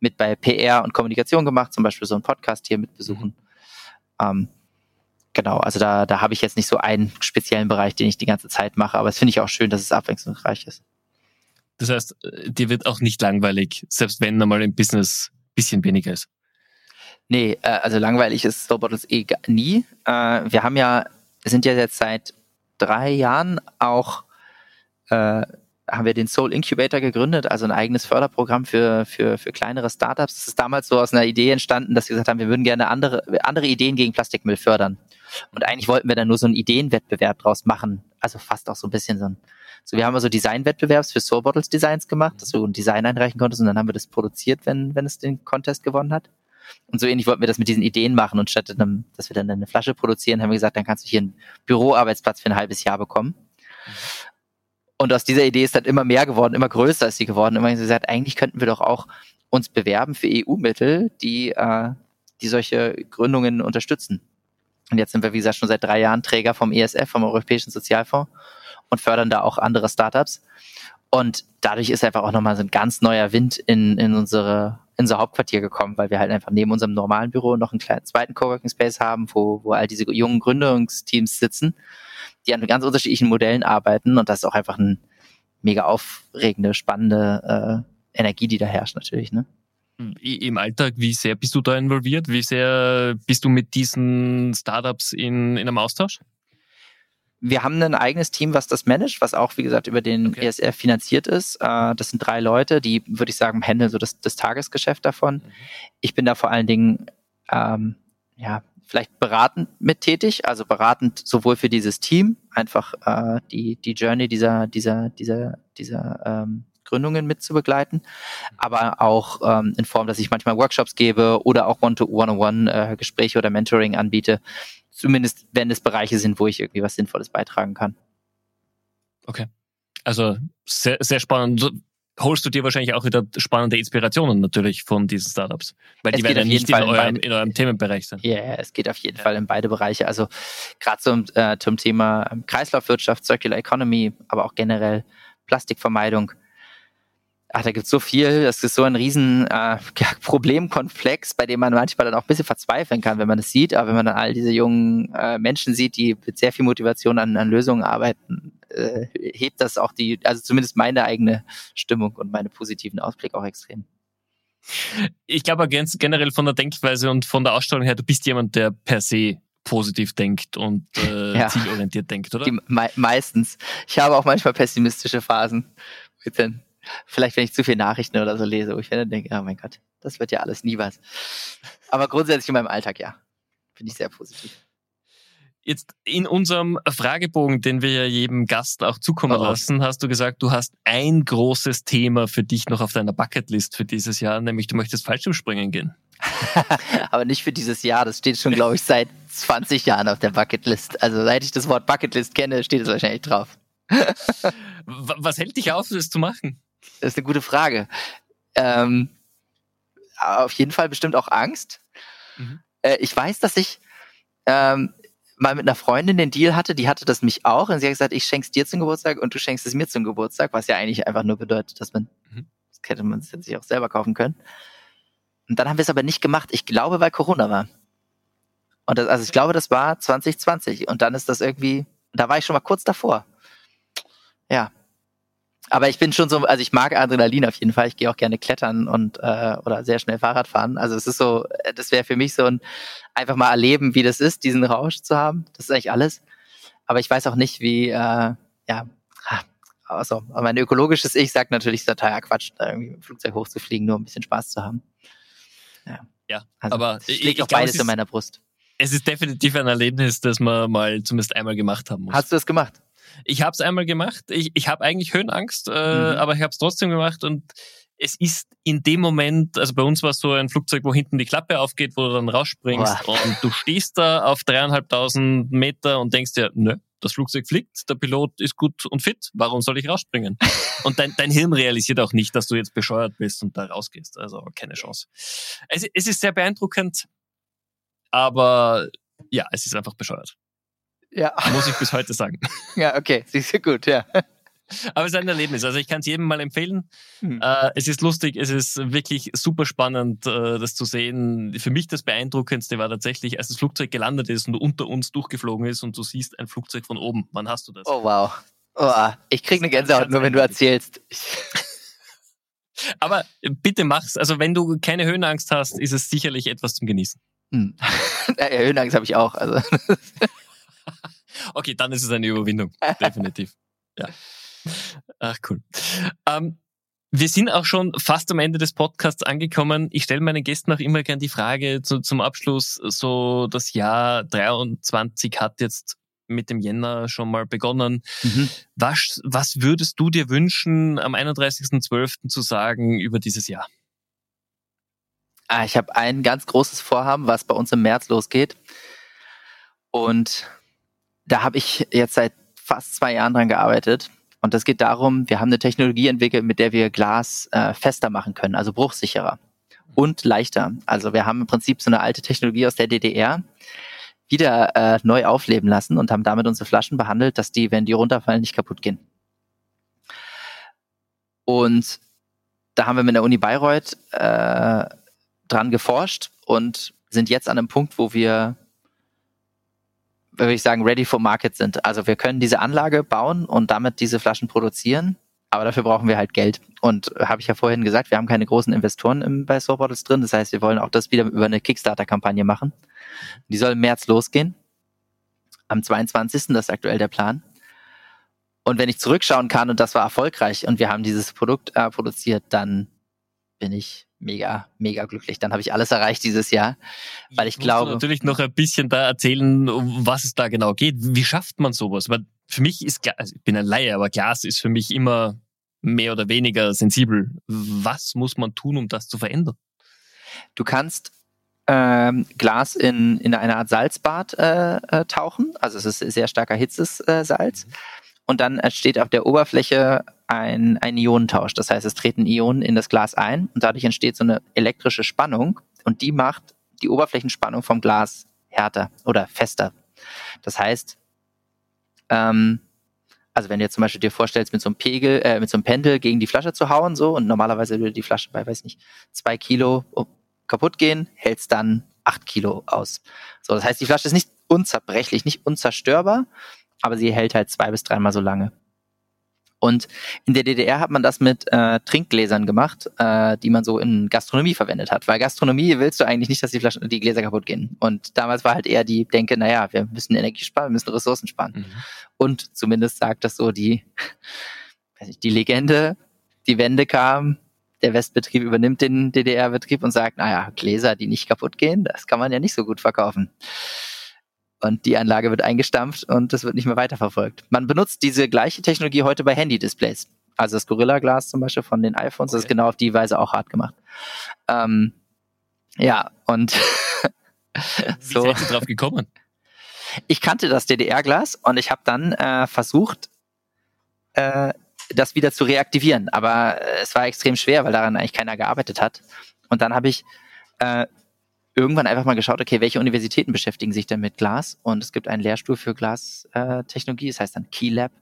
mit bei PR und Kommunikation gemacht, zum Beispiel so einen Podcast hier mit besuchen. Mhm. Ähm, genau, also da, da habe ich jetzt nicht so einen speziellen Bereich, den ich die ganze Zeit mache, aber es finde ich auch schön, dass es abwechslungsreich ist. Das heißt, äh, dir wird auch nicht langweilig, selbst wenn einmal im Business bisschen weniger ist. Nee, äh, also langweilig ist Snowbottles eh nie. Äh, wir haben ja, sind ja jetzt seit drei Jahren auch, äh, haben wir den Soul Incubator gegründet, also ein eigenes Förderprogramm für, für, für kleinere Startups. Das ist damals so aus einer Idee entstanden, dass wir gesagt haben, wir würden gerne andere, andere Ideen gegen Plastikmüll fördern. Und eigentlich wollten wir dann nur so einen Ideenwettbewerb draus machen. Also fast auch so ein bisschen so ein so, wir haben also Designwettbewerbs für Soul Bottles Designs gemacht, dass du ein Design einreichen konntest und dann haben wir das produziert, wenn, wenn es den Contest gewonnen hat. Und so ähnlich wollten wir das mit diesen Ideen machen und statt einem, dass wir dann eine Flasche produzieren, haben wir gesagt, dann kannst du hier einen Büroarbeitsplatz für ein halbes Jahr bekommen. Und aus dieser Idee ist dann immer mehr geworden, immer größer ist sie geworden. Immer gesagt, eigentlich könnten wir doch auch uns bewerben für EU-Mittel, die, äh, die solche Gründungen unterstützen. Und jetzt sind wir, wie gesagt, schon seit drei Jahren Träger vom ESF, vom Europäischen Sozialfonds und fördern da auch andere Startups. Und dadurch ist einfach auch nochmal so ein ganz neuer Wind in, in unsere in unser Hauptquartier gekommen, weil wir halt einfach neben unserem normalen Büro noch einen kleinen zweiten Coworking Space haben, wo, wo all diese jungen Gründungsteams sitzen, die an ganz unterschiedlichen Modellen arbeiten und das ist auch einfach eine mega aufregende, spannende äh, Energie, die da herrscht natürlich. Ne? Im Alltag, wie sehr bist du da involviert? Wie sehr bist du mit diesen Startups in, in einem Austausch? wir haben ein eigenes Team, was das managt, was auch, wie gesagt, über den okay. ESF finanziert ist. Äh, das sind drei Leute, die, würde ich sagen, handeln so das, das Tagesgeschäft davon. Mhm. Ich bin da vor allen Dingen, ähm, ja, vielleicht beratend mit tätig, also beratend sowohl für dieses Team, einfach äh, die, die Journey dieser, dieser, dieser, dieser ähm, Gründungen mitzubegleiten, mhm. aber auch ähm, in Form, dass ich manchmal Workshops gebe oder auch One-to-One-on-One-Gespräche äh, oder Mentoring anbiete, Zumindest wenn es Bereiche sind, wo ich irgendwie was Sinnvolles beitragen kann. Okay. Also sehr, sehr spannend. Holst du dir wahrscheinlich auch wieder spannende Inspirationen natürlich von diesen Startups? Weil es die werden ja nicht in eurem, in eurem, Themenbereich sein. Ja, yeah, es geht auf jeden ja. Fall in beide Bereiche. Also gerade zum, äh, zum Thema Kreislaufwirtschaft, Circular Economy, aber auch generell Plastikvermeidung ach, da gibt's so viel, das ist so ein riesen äh, Problemkomplex, bei dem man manchmal dann auch ein bisschen verzweifeln kann, wenn man es sieht, aber wenn man dann all diese jungen äh, Menschen sieht, die mit sehr viel Motivation an, an Lösungen arbeiten, äh, hebt das auch die, also zumindest meine eigene Stimmung und meine positiven Ausblick auch extrem. Ich glaube generell von der Denkweise und von der Ausstrahlung her, du bist jemand, der per se positiv denkt und äh, ja. zielorientiert denkt, oder? Die, me meistens. Ich habe auch manchmal pessimistische Phasen. Bitte Vielleicht, wenn ich zu viele Nachrichten oder so lese, wo ich dann denke, oh mein Gott, das wird ja alles nie was. Aber grundsätzlich in meinem Alltag, ja, bin ich sehr positiv. Jetzt in unserem Fragebogen, den wir ja jedem Gast auch zukommen oh. lassen, hast du gesagt, du hast ein großes Thema für dich noch auf deiner Bucketlist für dieses Jahr, nämlich du möchtest Fallschirmspringen gehen. Aber nicht für dieses Jahr, das steht schon, glaube ich, seit 20 Jahren auf der Bucketlist. Also seit ich das Wort Bucketlist kenne, steht es wahrscheinlich drauf. Was hält dich auf, das zu machen? Das ist eine gute Frage. Ähm, auf jeden Fall bestimmt auch Angst. Mhm. Äh, ich weiß, dass ich ähm, mal mit einer Freundin den Deal hatte, die hatte das mich auch und sie hat gesagt, ich schenk's dir zum Geburtstag und du schenkst es mir zum Geburtstag, was ja eigentlich einfach nur bedeutet, dass man, mhm. das hätte man sich auch selber kaufen können. Und dann haben wir es aber nicht gemacht. Ich glaube, weil Corona war. Und das, also ich glaube, das war 2020 und dann ist das irgendwie, da war ich schon mal kurz davor. Ja, aber ich bin schon so, also ich mag Adrenalin auf jeden Fall. Ich gehe auch gerne klettern und äh, oder sehr schnell Fahrrad fahren. Also es ist so, das wäre für mich so ein einfach mal erleben, wie das ist, diesen Rausch zu haben. Das ist eigentlich alles. Aber ich weiß auch nicht, wie, äh, ja, also mein ökologisches Ich sagt natürlich total ja, Quatsch, da irgendwie mit dem Flugzeug hochzufliegen, nur ein bisschen Spaß zu haben. Ja. Ja, Also, aber ich, ich auch glaub, beides es, in ist, meiner Brust. es ist definitiv ein Erlebnis, das man mal zumindest einmal gemacht haben muss. Hast du das gemacht? Ich habe es einmal gemacht. Ich, ich habe eigentlich Höhenangst, äh, Mhm. aber ich habe es trotzdem gemacht und es ist in dem Moment, also bei uns war es so ein Flugzeug, wo hinten die Klappe aufgeht, wo du dann rausspringst Boah. und du stehst da auf dreieinhalbtausend Meter und denkst dir, nö, das Flugzeug fliegt, der Pilot ist gut und fit, warum soll ich rausspringen? und dein, dein Hirn realisiert auch nicht, dass du jetzt bescheuert bist und da rausgehst. Also keine Chance. Es, es ist sehr beeindruckend, aber ja, es ist einfach bescheuert. Ja. Muss ich bis heute sagen. Ja, okay. Siehst du gut, ja. Aber es ist ein Erlebnis. Also ich kann es jedem mal empfehlen. Hm. Äh, es ist lustig, es ist wirklich super spannend, äh, das zu sehen. Für mich das Beeindruckendste war tatsächlich, als das Flugzeug gelandet ist und unter uns durchgeflogen ist und du siehst ein Flugzeug von oben. Wann hast du das? Oh, wow. Oh, ich krieg eine Gänsehaut nur, wenn du erzählst. Aber bitte mach's. Also wenn du keine Höhenangst hast, ist es sicherlich etwas zum Genießen. Hm. Höhenangst habe ich auch. Also. Okay, dann ist es eine Überwindung. Definitiv. Ja. Ach, cool. Ähm, wir sind auch schon fast am Ende des Podcasts angekommen. Ich stelle meinen Gästen auch immer gern die Frage zu, zum Abschluss, so das Jahr 23 hat jetzt mit dem Jänner schon mal begonnen. Mhm. Was, was würdest du dir wünschen, am 31.12. zu sagen über dieses Jahr? Ah, ich habe ein ganz großes Vorhaben, was bei uns im März losgeht. Und da habe ich jetzt seit fast zwei Jahren dran gearbeitet. Und das geht darum, wir haben eine Technologie entwickelt, mit der wir Glas äh, fester machen können, also bruchsicherer und leichter. Also wir haben im Prinzip so eine alte Technologie aus der DDR wieder äh, neu aufleben lassen und haben damit unsere Flaschen behandelt, dass die, wenn die runterfallen, nicht kaputt gehen. Und da haben wir mit der Uni Bayreuth äh, dran geforscht und sind jetzt an einem Punkt, wo wir, würde ich sagen, ready for market sind. Also wir können diese Anlage bauen und damit diese Flaschen produzieren, aber dafür brauchen wir halt Geld. Und äh, habe ich ja vorhin gesagt, wir haben keine großen Investoren im, bei Soul Bottles drin. Das heißt, wir wollen auch das wieder über eine Kickstarter-Kampagne machen. Die soll im März losgehen. Am 22. Das ist aktuell der Plan. Und wenn ich zurückschauen kann und das war erfolgreich und wir haben dieses Produkt äh, produziert, dann bin ich mega, mega glücklich. Dann habe ich alles erreicht dieses Jahr, weil ich musst glaube. Du natürlich noch ein bisschen da erzählen, um was es da genau geht. Wie schafft man sowas? Weil für mich ist Glas, also ich bin ein Laie, aber Glas ist für mich immer mehr oder weniger sensibel. Was muss man tun, um das zu verändern? Du kannst ähm, Glas in, in eine Art Salzbad äh, äh, tauchen. Also es ist sehr starker Hitzes äh, Salz. Und dann entsteht auf der Oberfläche ein, ein Ionentausch. Das heißt, es treten Ionen in das Glas ein und dadurch entsteht so eine elektrische Spannung und die macht die Oberflächenspannung vom Glas härter oder fester. Das heißt, ähm, also wenn du jetzt zum Beispiel dir vorstellst, mit so einem Pegel, äh, mit so einem Pendel gegen die Flasche zu hauen, so, und normalerweise würde die Flasche bei, weiß nicht, zwei Kilo kaputt gehen, hält's dann acht Kilo aus. So, das heißt, die Flasche ist nicht unzerbrechlich, nicht unzerstörbar, aber sie hält halt zwei bis dreimal so lange. Und in der DDR hat man das mit äh, Trinkgläsern gemacht, äh, die man so in Gastronomie verwendet hat. Weil Gastronomie willst du eigentlich nicht, dass die Flaschen, die Gläser kaputt gehen. Und damals war halt eher die Denke, naja, wir müssen Energie sparen, wir müssen Ressourcen sparen. Mhm. Und zumindest sagt das so die, weiß nicht, die Legende, die Wende kam, der Westbetrieb übernimmt den DDR-Betrieb und sagt, naja, Gläser, die nicht kaputt gehen, das kann man ja nicht so gut verkaufen. Und die Anlage wird eingestampft und das wird nicht mehr weiterverfolgt. Man benutzt diese gleiche Technologie heute bei Handy-Displays. Also das Gorilla-Glas zum Beispiel von den iPhones, das ist Okay. genau auf die Weise auch hart gemacht. Ähm, ja, und Wie seid ihr drauf gekommen? ich kannte das DDR-Glas und ich habe dann äh, versucht, äh, das wieder zu reaktivieren. Aber äh, es war extrem schwer, weil daran eigentlich keiner gearbeitet hat. Und dann habe ich äh, irgendwann einfach mal geschaut, okay, welche Universitäten beschäftigen sich denn mit Glas? Und es gibt einen Lehrstuhl für Glastechnologie, Technologie, das heißt dann Key Lab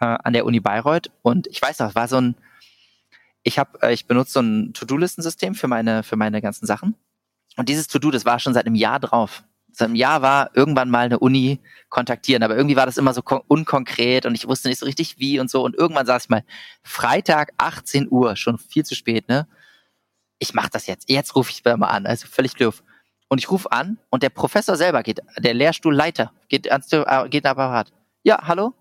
äh, an der Uni Bayreuth. Und ich weiß noch, es war so ein, ich habe, äh, ich benutze so ein To-Do-Listensystem für meine, für meine ganzen Sachen. Und dieses To-Do, das war schon seit einem Jahr drauf. Seit einem Jahr war irgendwann mal eine Uni kontaktieren, aber irgendwie war das immer so kon- unkonkret und ich wusste nicht so richtig wie und so. Und irgendwann saß ich mal, Freitag 18 Uhr, schon viel zu spät, ne? Ich mach das jetzt. Jetzt rufe ich mal an, also völlig doof. Und ich rufe an und der Professor selber geht, der Lehrstuhlleiter, geht ans äh, geht Apparat. Ja, hallo?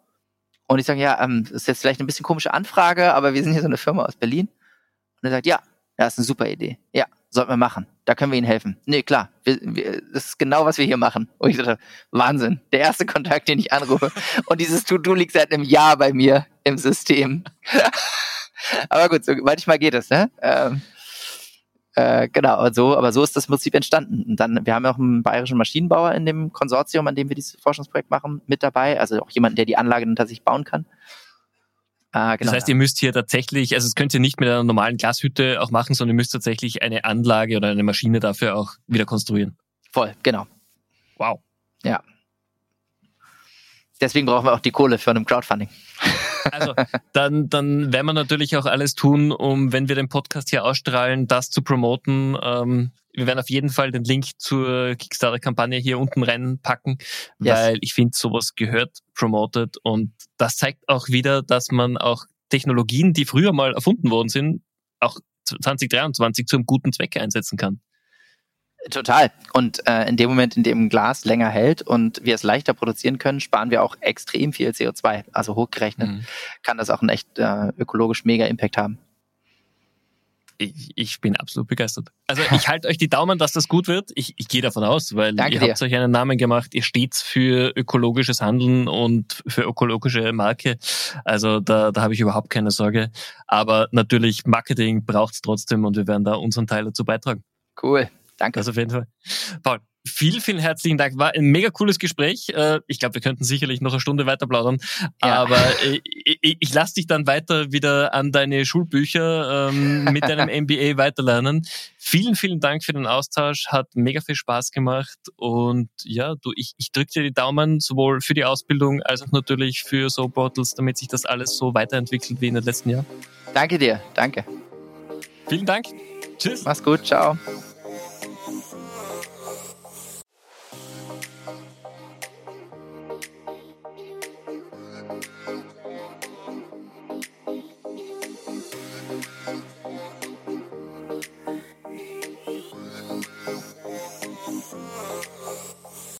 Und ich sage, ja, ähm, das ist jetzt vielleicht ein bisschen komische Anfrage, aber wir sind hier so eine Firma aus Berlin. Und er sagt, ja, ja, ist eine super Idee. Ja, sollten wir machen. Da können wir Ihnen helfen. Nee, klar, wir, wir, das ist genau, was wir hier machen. Und ich dachte, Wahnsinn, der erste Kontakt, den ich anrufe. Und dieses To-Do liegt seit einem Jahr bei mir im System. aber gut, so manchmal geht es, ne? Ähm, äh, genau, aber so, aber so ist das Prinzip entstanden. Und dann, wir haben ja auch einen bayerischen Maschinenbauer in dem Konsortium, an dem wir dieses Forschungsprojekt machen, mit dabei. Also auch jemanden, der die Anlage dann tatsächlich bauen kann. Äh, genau, das heißt, ihr müsst hier tatsächlich, also das könnt ihr nicht mit einer normalen Glashütte auch machen, sondern ihr müsst tatsächlich eine Anlage oder eine Maschine dafür auch wieder konstruieren. Voll, genau. Wow. Ja. Deswegen brauchen wir auch die Kohle für ein Crowdfunding. Also, dann, dann werden wir natürlich auch alles tun, um, wenn wir den Podcast hier ausstrahlen, das zu promoten. Ähm, wir werden auf jeden Fall den Link zur Kickstarter-Kampagne hier unten reinpacken, yes. weil ich finde, sowas gehört promoted und das zeigt auch wieder, dass man auch Technologien, die früher mal erfunden worden sind, auch 2023 zu einem guten Zweck einsetzen kann. Total. Und äh, in dem Moment, in dem Glas länger hält und wir es leichter produzieren können, sparen wir auch extrem viel CO2. Also hochgerechnet mhm. kann das auch einen echt äh, ökologisch mega Impact haben. Ich, ich bin absolut begeistert. Also ich halte euch die Daumen, dass das gut wird. Ich, ich gehe davon aus, weil Danke ihr dir. habt euch einen Namen gemacht. Ihr steht für ökologisches Handeln und für ökologische Marke. Also da, da habe ich überhaupt keine Sorge. Aber natürlich, Marketing braucht es trotzdem und wir werden da unseren Teil dazu beitragen. Cool. Danke. Das auf jeden Fall. Paul, vielen, vielen herzlichen Dank. War ein mega cooles Gespräch. Äh, ich glaube, wir könnten sicherlich noch eine Stunde weiter plaudern. Ja. Aber ich, ich, ich lasse dich dann weiter wieder an deine Schulbücher ähm, mit deinem MBA weiterlernen. Vielen, vielen Dank für den Austausch. Hat mega viel Spaß gemacht. Und ja, du, ich, ich drücke dir die Daumen, sowohl für die Ausbildung als auch natürlich für So Bottles, damit sich das alles so weiterentwickelt wie in den letzten Jahren. Danke dir. Danke. Vielen Dank. Tschüss. Mach's gut. Ciao.